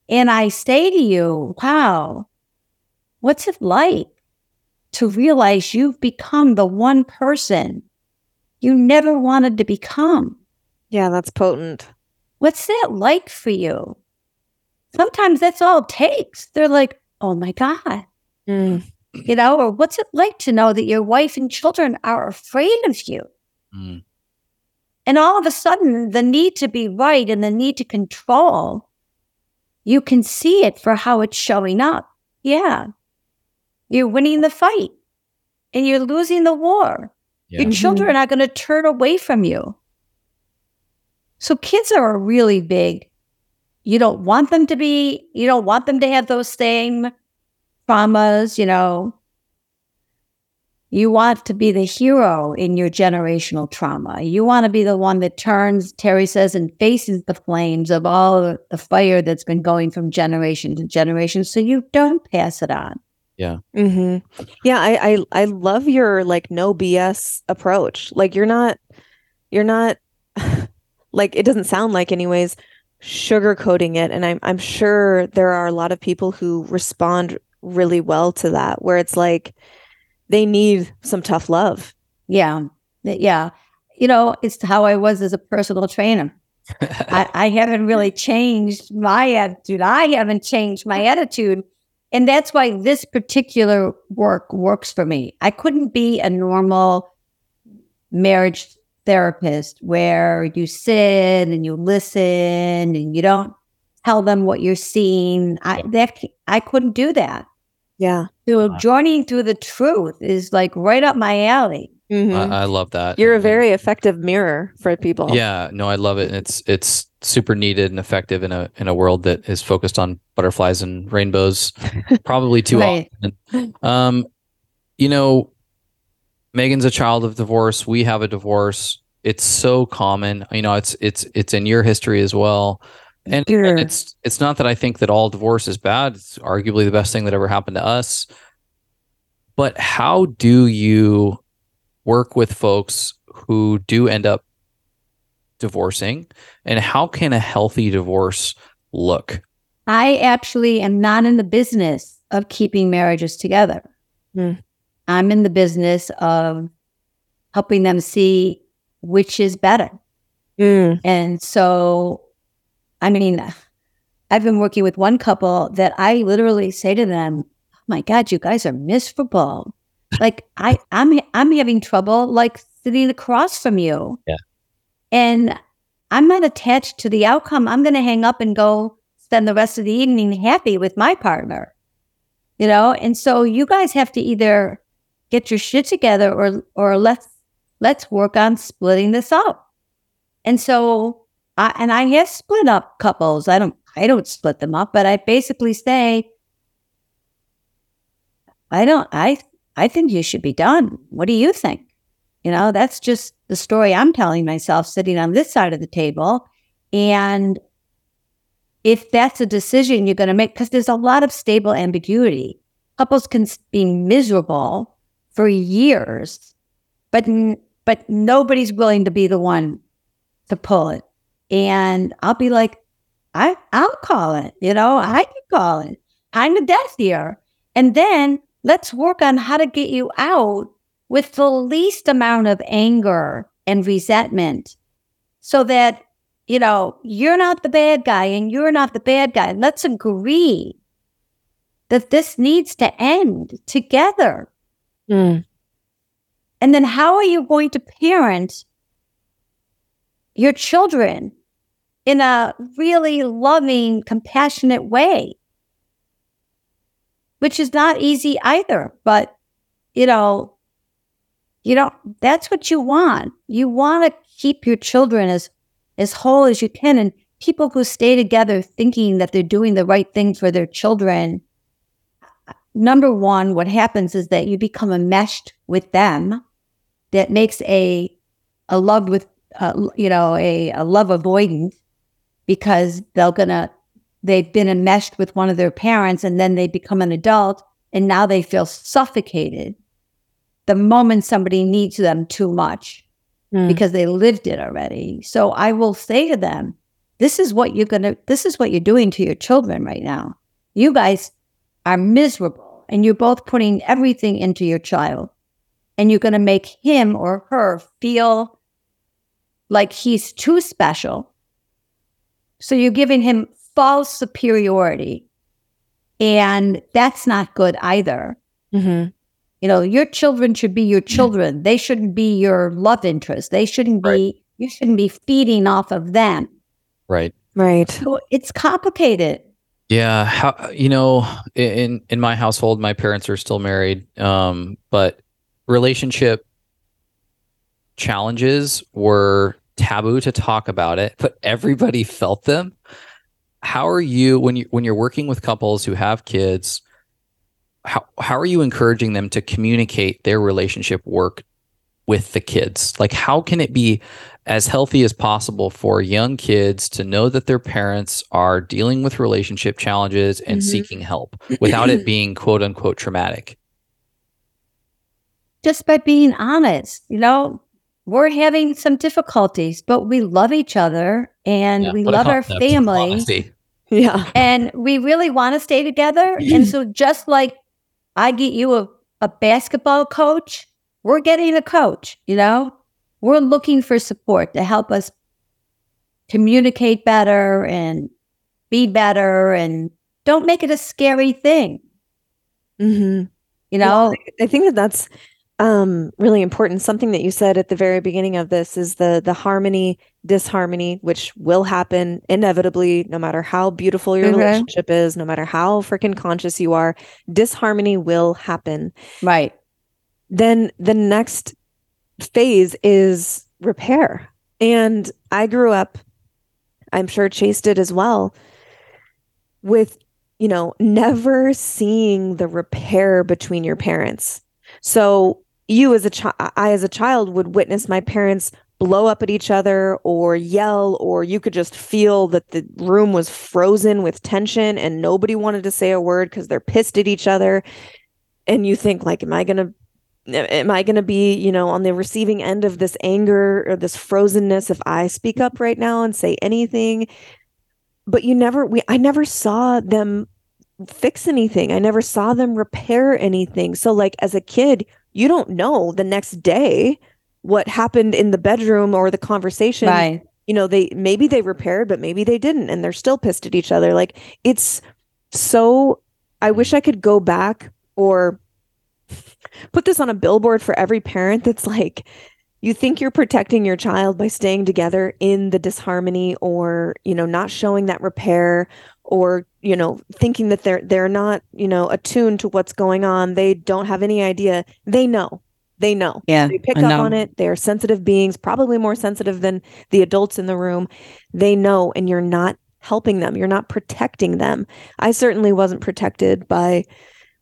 And I say to you, wow, what's it like to realize you've become the one person you never wanted to become? Yeah, that's potent. What's that like for you? Sometimes that's all it takes. They're like, oh my God, Mm. you know, or what's it like to know that your wife and children are afraid of you? Mm. And all of a sudden, the need to be right and the need to control, you can see it for how it's showing up. Yeah. You're winning the fight and you're losing the war. Yeah. Your children are going to turn away from you. So kids are a really big. You don't want them to be, you don't want them to have those same traumas, you know. You want to be the hero in your generational trauma. You want to be the one that turns, Terry says, and faces the flames of all the fire that's been going from generation to generation so you don't pass it on. Hmm Yeah, I, I I love your like no BS approach. Like you're not you're not like it doesn't sound like anyways sugarcoating it and I'm I'm sure there are a lot of people who respond really well to that where it's like they need some tough love. Yeah. Yeah. You know, it's how I was as a personal trainer. I, I haven't really changed my attitude. I haven't changed my attitude. And that's why this particular work works for me. I couldn't be a normal marriage therapist where you sit and you listen and you don't tell them what you're seeing. I that I couldn't do that. Yeah. So joining through the truth is like right up my alley. Mhm. I, I love that. You're a very effective mirror for people. Yeah, no, I love it. And it's it's super needed and effective in a in a world that is focused on butterflies and rainbows, probably too Right. often. Um, you know, Megan's a child of divorce. We have a divorce. It's so common. You know, it's it's it's in your history as well. And, Sure. and it's it's not that I think that all divorce is bad. It's arguably the best thing that ever happened to us. But how do you work with folks who do end up divorcing and how can a healthy divorce look I actually am not in the business of keeping marriages together. Hmm. I'm in the business of helping them see which is better. Mm. And so, I mean, I've been working with one couple that I literally say to them, oh "My God, you guys are miserable. Like I, I'm, I'm having trouble like sitting across from you. Yeah. And I'm not attached to the outcome. I'm going to hang up and go spend the rest of the evening happy with my partner. You know, and so you guys have to either get your shit together or or let's let's work on splitting this up. And so I and I have split up couples. I don't I don't split them up, but I basically say I don't I I think you should be done. What do you think? You know, that's just the story I'm telling myself sitting on this side of the table. And if that's a decision you're going to make, because there's a lot of stable ambiguity, couples can be miserable for years, but but nobody's willing to be the one to pull it. And I'll be like, I I'll call it. You know, I can call it. I'm the death here, and then let's work on how to get you out with the least amount of anger and resentment so that, you know, you're not the bad guy and you're not the bad guy. Let's agree that this needs to end together. Mm. And then how are you going to parent your children in a really loving, compassionate way? Which is not easy either, but you know, you know, that's what you want. You want to keep your children as as whole as you can. And people who stay together thinking that they're doing the right thing for their children, number one, what happens is that you become enmeshed with them. That makes a a love with uh, you know a, a love avoidant because they're gonna they've been enmeshed with one of their parents and then they become an adult and now they feel suffocated the moment somebody needs them too much mm. because they lived it already. So I will say to them, this is what you're going to, this is what you're doing to your children right now. You guys are miserable and you're both putting everything into your child and you're going to make him or her feel like he's too special. So you're giving him false superiority. And that's not good either. Mm-hmm. You know, your children should be your children. They shouldn't be your love interest. They shouldn't be, right. you shouldn't be feeding off of them. Right. Right. So it's complicated. Yeah, how you know, in in my household, my parents are still married, um, but relationship challenges were taboo to talk about it, but everybody felt them. How are you when you when you're working with couples who have kids? how how are you encouraging them to communicate their relationship work with the kids? Like how can it be as healthy as possible for young kids to know that their parents are dealing with relationship challenges and mm-hmm. seeking help without it being quote unquote traumatic? Just by being honest, you know, we're having some difficulties, but we love each other and yeah, we love our family. Yeah. And we really want to stay together. and so just like I get you a, a basketball coach, we're getting a coach, you know? We're looking for support to help us communicate better and be better and don't make it a scary thing. Mm-hmm. You know, well, I think that that's um, really important. Something that you said at the very beginning of this is the the harmony disharmony, which will happen inevitably, no matter how beautiful your mm-hmm. relationship is, no matter how freaking conscious you are. Disharmony will happen. Right. Then the next phase is repair. And I grew up, I'm sure Chase did as well, with, you know, never seeing the repair between your parents. So you as a child, I as a child would witness my parents blow up at each other or yell, or you could just feel that the room was frozen with tension and nobody wanted to say a word because they're pissed at each other. And you think, like, am I going to am I going to be, you know, on the receiving end of this anger or this frozenness if I speak up right now and say anything? But you never, we, I never saw them fix anything. I never saw them repair anything. So, like, as a kid, you don't know the next day what happened in the bedroom or the conversation. Right. You know, they maybe they repaired, but maybe they didn't, and they're still pissed at each other. Like, it's so, I wish I could go back or put this on a billboard for every parent that's like, you think you're protecting your child by staying together in the disharmony or you know not showing that repair or you know thinking that they're they're not you know attuned to what's going on. They don't have any idea. They know. They know. Yeah. they pick I up know. on it. They're sensitive beings probably more sensitive than the adults in the room. They know and you're not helping them. You're not protecting them. I certainly wasn't protected by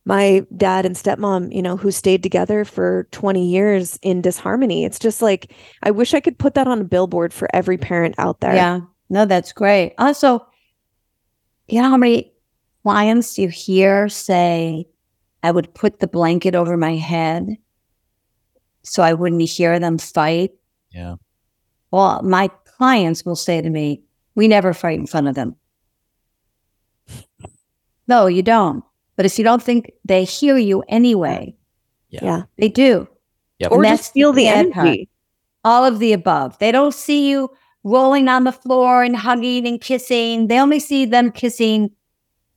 my dad and stepmom you know who stayed together for 20 years in disharmony. It's just like i wish i could put that on a billboard for every parent out there. Yeah. No, that's great. Also, you know how many clients you hear say, I would put the blanket over my head so I wouldn't hear them fight? Yeah. Well, my clients will say to me, We never fight in front of them. No, you don't. But if you don't think they hear you anyway, Yeah. yeah they do. Yep. or just feel the bad part. energy all of the above. They don't see you rolling on the floor and hugging and kissing. They only see them kissing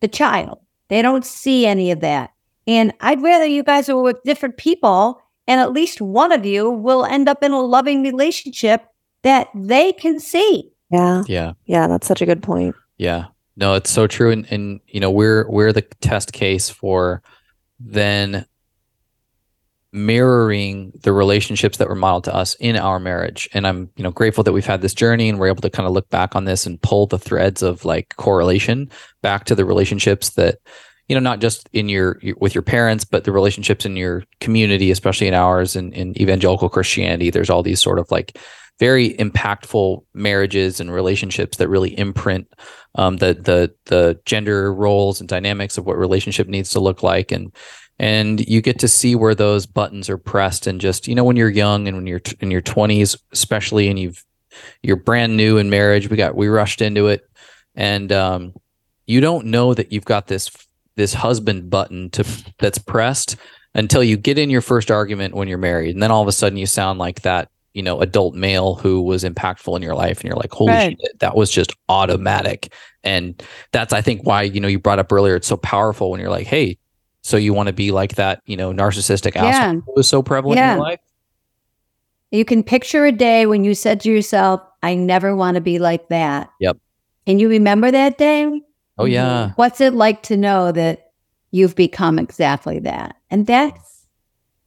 the child. They don't see any of that. And I'd rather you guys are with different people and at least one of you will end up in a loving relationship that they can see. yeah Yeah. yeah that's such a good point Yeah. No, it's so true. And and you know, we're we're the test case for then mirroring the relationships that were modeled to us in our marriage. And I'm, you know, grateful that we've had this journey and we're able to kind of look back on this and pull the threads of like correlation back to the relationships that you know not just in your, with your parents but the relationships in your community especially in ours and in evangelical christianity there's all these sort of like very impactful marriages and relationships that really imprint um, the the the gender roles and dynamics of what relationship needs to look like and and you get to see where those buttons are pressed and just you know when you're young and when you're t- in your 20s especially and you've you're brand new in marriage we got we rushed into it. And um you don't know that you've got this this husband button to that's pressed until you get in your first argument when you're married. And then all of a sudden you sound like that you know adult male who was impactful in your life and you're like holy Right. shit that was just automatic. And that's i think why you know you brought up earlier it's so powerful when you're like hey so you want to be like that you know narcissistic Yeah. asshole who was so prevalent in Yeah. your life You can picture a day when you said to yourself, I never want to be like that. Yep. Can you remember that day? oh yeah What's it like to know that you've become exactly that? And that's,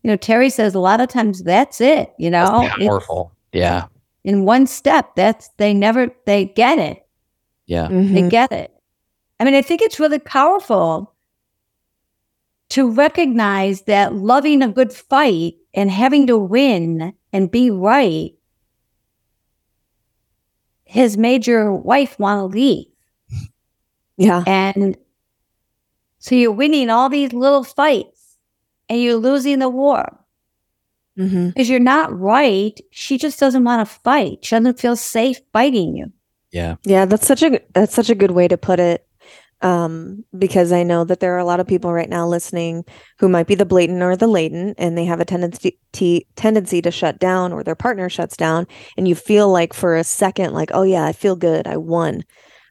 you know, Terry says a lot of times that's it, you know, That's It's powerful yeah in one step. That's, they never, they get it. yeah They Mhm. get it. I mean, I think it's really powerful to recognize that loving a good fight and having to win and be right has made your wife want to leave. yeah And so you're winning all these little fights and you're losing the war Mhm. because you're not right. She just doesn't want to fight. She doesn't feel safe fighting you. yeah Yeah, that's such a that's such a good way to put it. Um, because I know that there are a lot of people right now listening who might be the blatant or the latent, and they have a tendency tendency to shut down, or their partner shuts down, and you feel like for a second, like, oh yeah, I feel good, I won.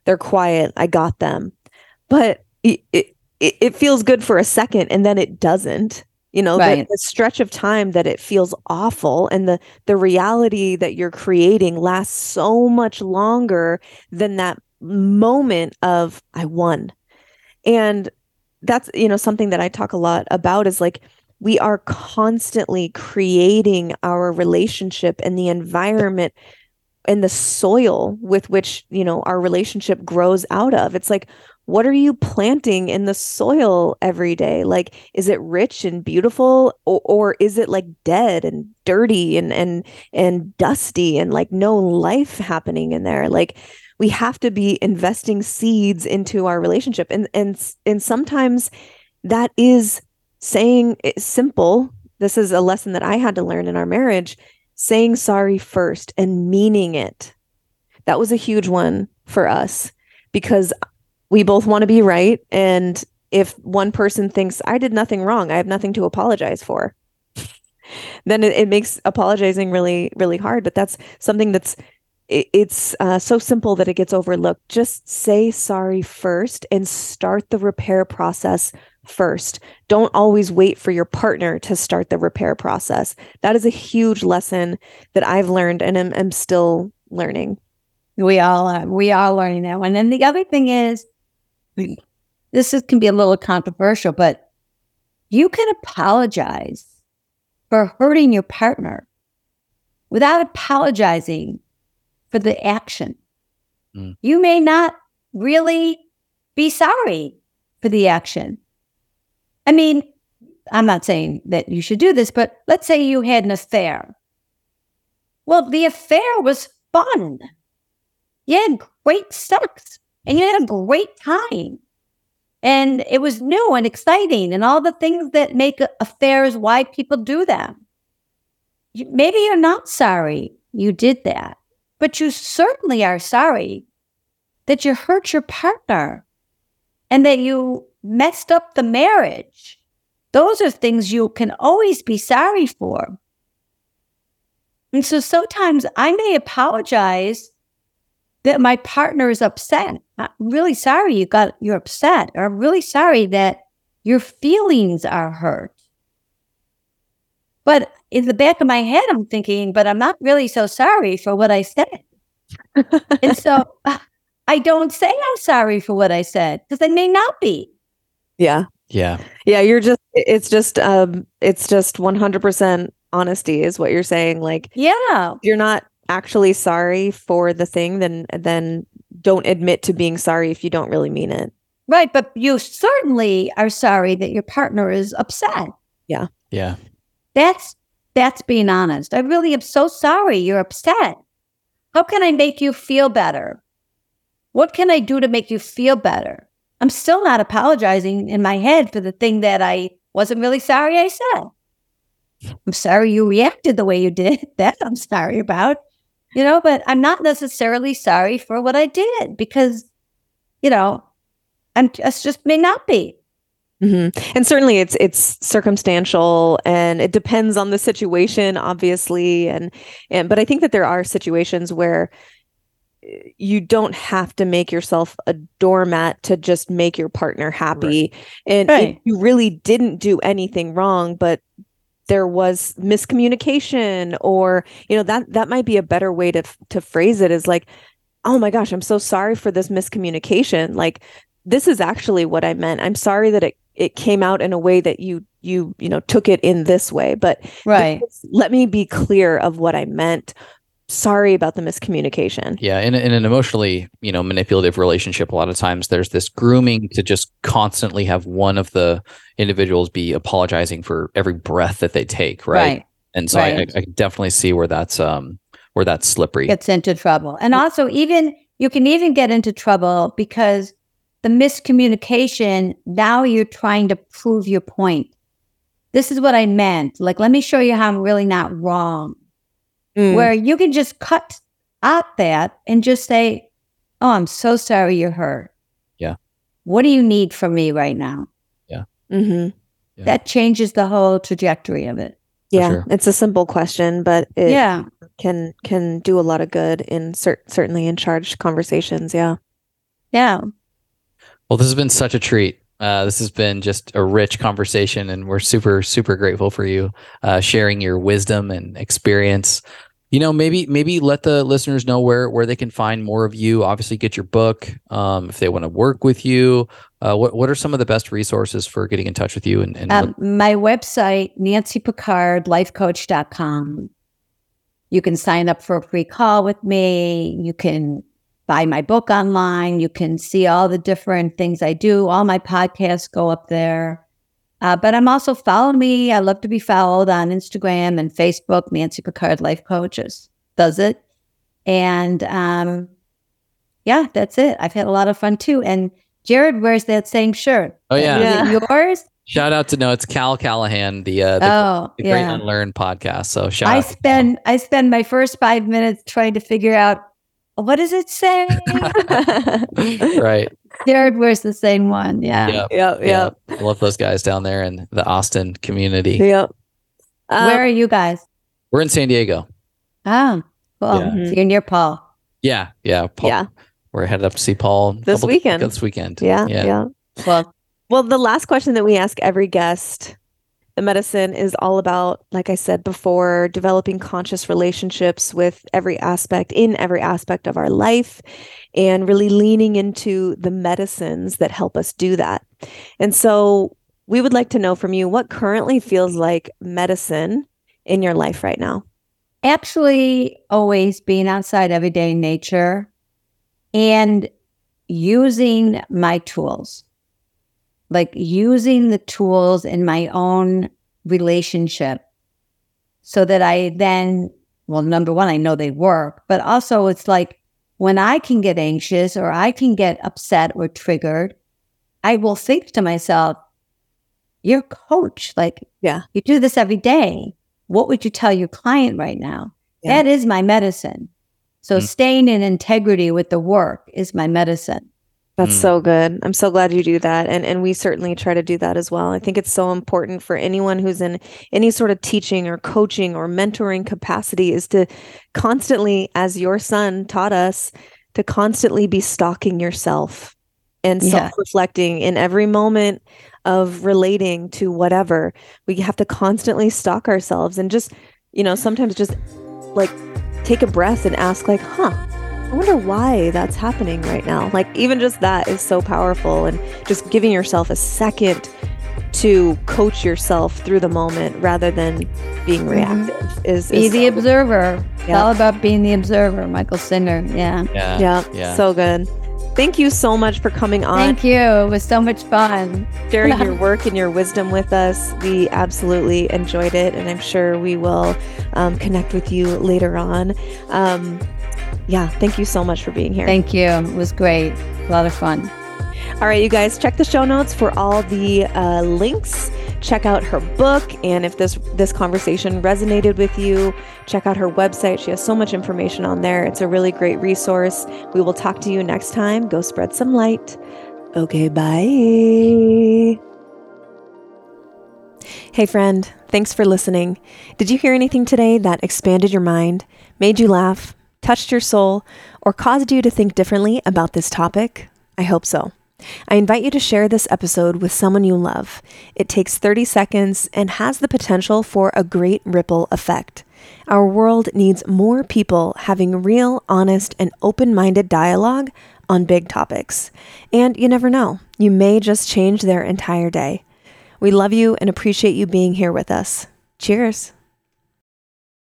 They're quiet, I got them, but it it, it feels good for a second, and then it doesn't. You know, the, the stretch of time that it feels awful, and the the reality that you're creating lasts so much longer than that moment of I won. And that's, you know, something that I talk a lot about is like we are constantly creating our relationship and the environment and the soil with which, you know, our relationship grows out of. It's like what are you planting in the soil every day? Like is it rich and beautiful or, or is it like dead and dirty and and and dusty and like no life happening in there? Like we have to be investing seeds into our relationship. And and and sometimes that is saying simple. This is a lesson that i had to learn in our marriage saying sorry first and meaning it. That was a huge one for us because we both want to be right. And if one person thinks I did nothing wrong, I have nothing to apologize for, then it, it makes apologizing really, really hard. But that's something that's it's uh, so simple that it gets overlooked. Just say sorry first and start the repair process first. Don't always wait for your partner to start the repair process. That is a huge lesson that I've learned and am, am still learning. We all are. We are learning that one. And the other thing is, this is, can be a little controversial, but you can apologize for hurting your partner without apologizing for the action. Mm. You may not really be sorry for the action. I mean, I'm not saying that you should do this, but let's say you had an affair. Well, the affair was fun. You had great sex and you had a great time. And it was new and exciting and all the things that make affairs why people do them. Maybe you're not sorry you did that, but you certainly are sorry that you hurt your partner and that you messed up the marriage. Those are things you can always be sorry for. And so sometimes I may apologize that my partner is upset. I'm really sorry you got you're upset, or I'm really sorry that your feelings are hurt. But in the back of my head, I'm thinking, but I'm not really so sorry for what I said. and so I don't say I'm sorry for what I said because I may not be. Yeah. Yeah. Yeah. You're just, it's just, um, it's just 100% honesty is what you're saying. Like, yeah, you're not actually sorry for the thing, then, then don't admit to being sorry if you don't really mean it. Right. But you certainly are sorry that your partner is upset. Yeah. Yeah. That's, that's being honest. I really am so sorry you're upset. How can I make you feel better? What can I do to make you feel better? I'm still not apologizing in my head for the thing that I wasn't really sorry I said. I'm sorry you reacted the way you did. That I'm sorry about, you know, but I'm not necessarily sorry for what I did because, you know, I'm just, just may not be. Mm-hmm. And certainly, it's it's circumstantial, and it depends on the situation, obviously. And and but I think that there are situations where you don't have to make yourself a doormat to just make your partner happy. Right. And right. you really didn't do anything wrong, but there was miscommunication or you know that that might be a better way to to phrase it is like oh my gosh i'm so sorry for this miscommunication like this is actually what i meant i'm sorry that it it came out in a way that you you you know took it in this way but right let me be clear of what i meant sorry about the miscommunication. Yeah, in, in an emotionally, you know, manipulative relationship, a lot of times there's this grooming to just constantly have one of the individuals be apologizing for every breath that they take, right? right. And so right. I, I definitely see where that's um where that's slippery. Gets into trouble, and also even you can even get into trouble because the miscommunication. Now you're trying to prove your point. This is what I meant. Like, let me show you how I'm really not wrong mm. where you can just cut out that and just say, Oh, I'm so sorry you're hurt. Yeah. What do you need from me right now? Yeah. Mm-hmm. yeah. That changes the whole trajectory of it. Yeah, sure. it's a simple question, but it yeah. can can do a lot of good in cer- certainly in charged conversations. Yeah, yeah. Well, this has been such a treat. Uh, this has been just a rich conversation, and we're super super grateful for you uh, sharing your wisdom and experience. You know maybe maybe let the listeners know where where they can find more of you. Obviously get your book um, if they want to work with you. Uh, what what are some of the best resources for getting in touch with you and, and um, my website nancy pickard lifecoach.com you can sign up for a free call with me. You can buy my book online you can see all the different things i do all my podcasts go up there uh, but I'm also follow me. I love to be followed on Instagram and Facebook. Nancy Pickard Life Coaches does it, and um, yeah, that's it. I've had a lot of fun too. And Jared wears that same shirt. Oh yeah, yeah. yours. Shout out to no, it's Cal Callahan, the uh, the, oh, the Great Unlearn podcast. So shout. I spend I spend my first five minutes trying to figure out what does it say. right. Jared wears the same one. Yeah. Yeah. Yep. Yeah. Yep. I love those guys down there in the Austin community. Yep. Uh, Where are you guys? We're in San Diego. Oh, cool. Yeah. So you're near Paul. Yeah. Yeah. Paul, Yeah. We're headed up to see Paul This couple- weekend. This weekend. Yeah. Yeah. Yeah. Well, Well, the last question that we ask every guest, the Medicin is all about, like I said before, developing conscious relationships with every aspect, in every aspect of our life, and really leaning into the medicines that help us do that. And so we would like to know from you what currently feels like medicine in your life right now. actually, always being outside everyday in nature and using my tools, like using the tools in my own relationship so that I then, well, number one, I know they work, but also it's like when I can get anxious or I can get upset or triggered, I will think to myself, you're a coach. Like, Yeah. you do this every day. What would you tell your client right now? Yeah. That is my medicine. So Mm. staying in integrity with the work is my medicine. That's Mm. so good. I'm so glad you do that. And and we certainly try to do that as well. I think it's so important for anyone who's in any sort of teaching or coaching or mentoring capacity is to constantly, as your son taught us, to constantly be stalking yourself and Yeah. self-reflecting in every moment of relating to whatever. We have to constantly stalk ourselves and just, you know, sometimes just like take a breath and ask like, huh, I wonder why that's happening right now. Like, even just that is so powerful, and just giving yourself a second to coach yourself through the moment rather than being Mhm. reactive is, Be the so- observer. It's Yeah. all about being the observer, Michael Singer. Yeah. Yeah. yeah, Yeah. so good. Thank you so much for coming on, Thank you. It was so much fun. sharing your work and your wisdom with us. We absolutely enjoyed it, and I'm sure we will um, connect with you later on. Um, yeah, thank you so much for being here. Thank you. It was great. A lot of fun. All right, you guys, check the show notes for all the uh, links. Check out her book, and if this this conversation resonated with you, check out her website. She has so much information on there. It's a really great resource. We will talk to you next time. Go spread some light. Okay, bye. Hey, friend, thanks for listening. Did you hear anything today that expanded your mind, made you laugh, touched your soul, or caused you to think differently about this topic? I hope so. I invite you to share this episode with someone you love. It takes 30 seconds and has the potential for a great ripple effect. Our world needs more people having real, honest, and open minded dialogue on big topics. And you never know, you may just change their entire day. We love you and appreciate you being here with us. Cheers.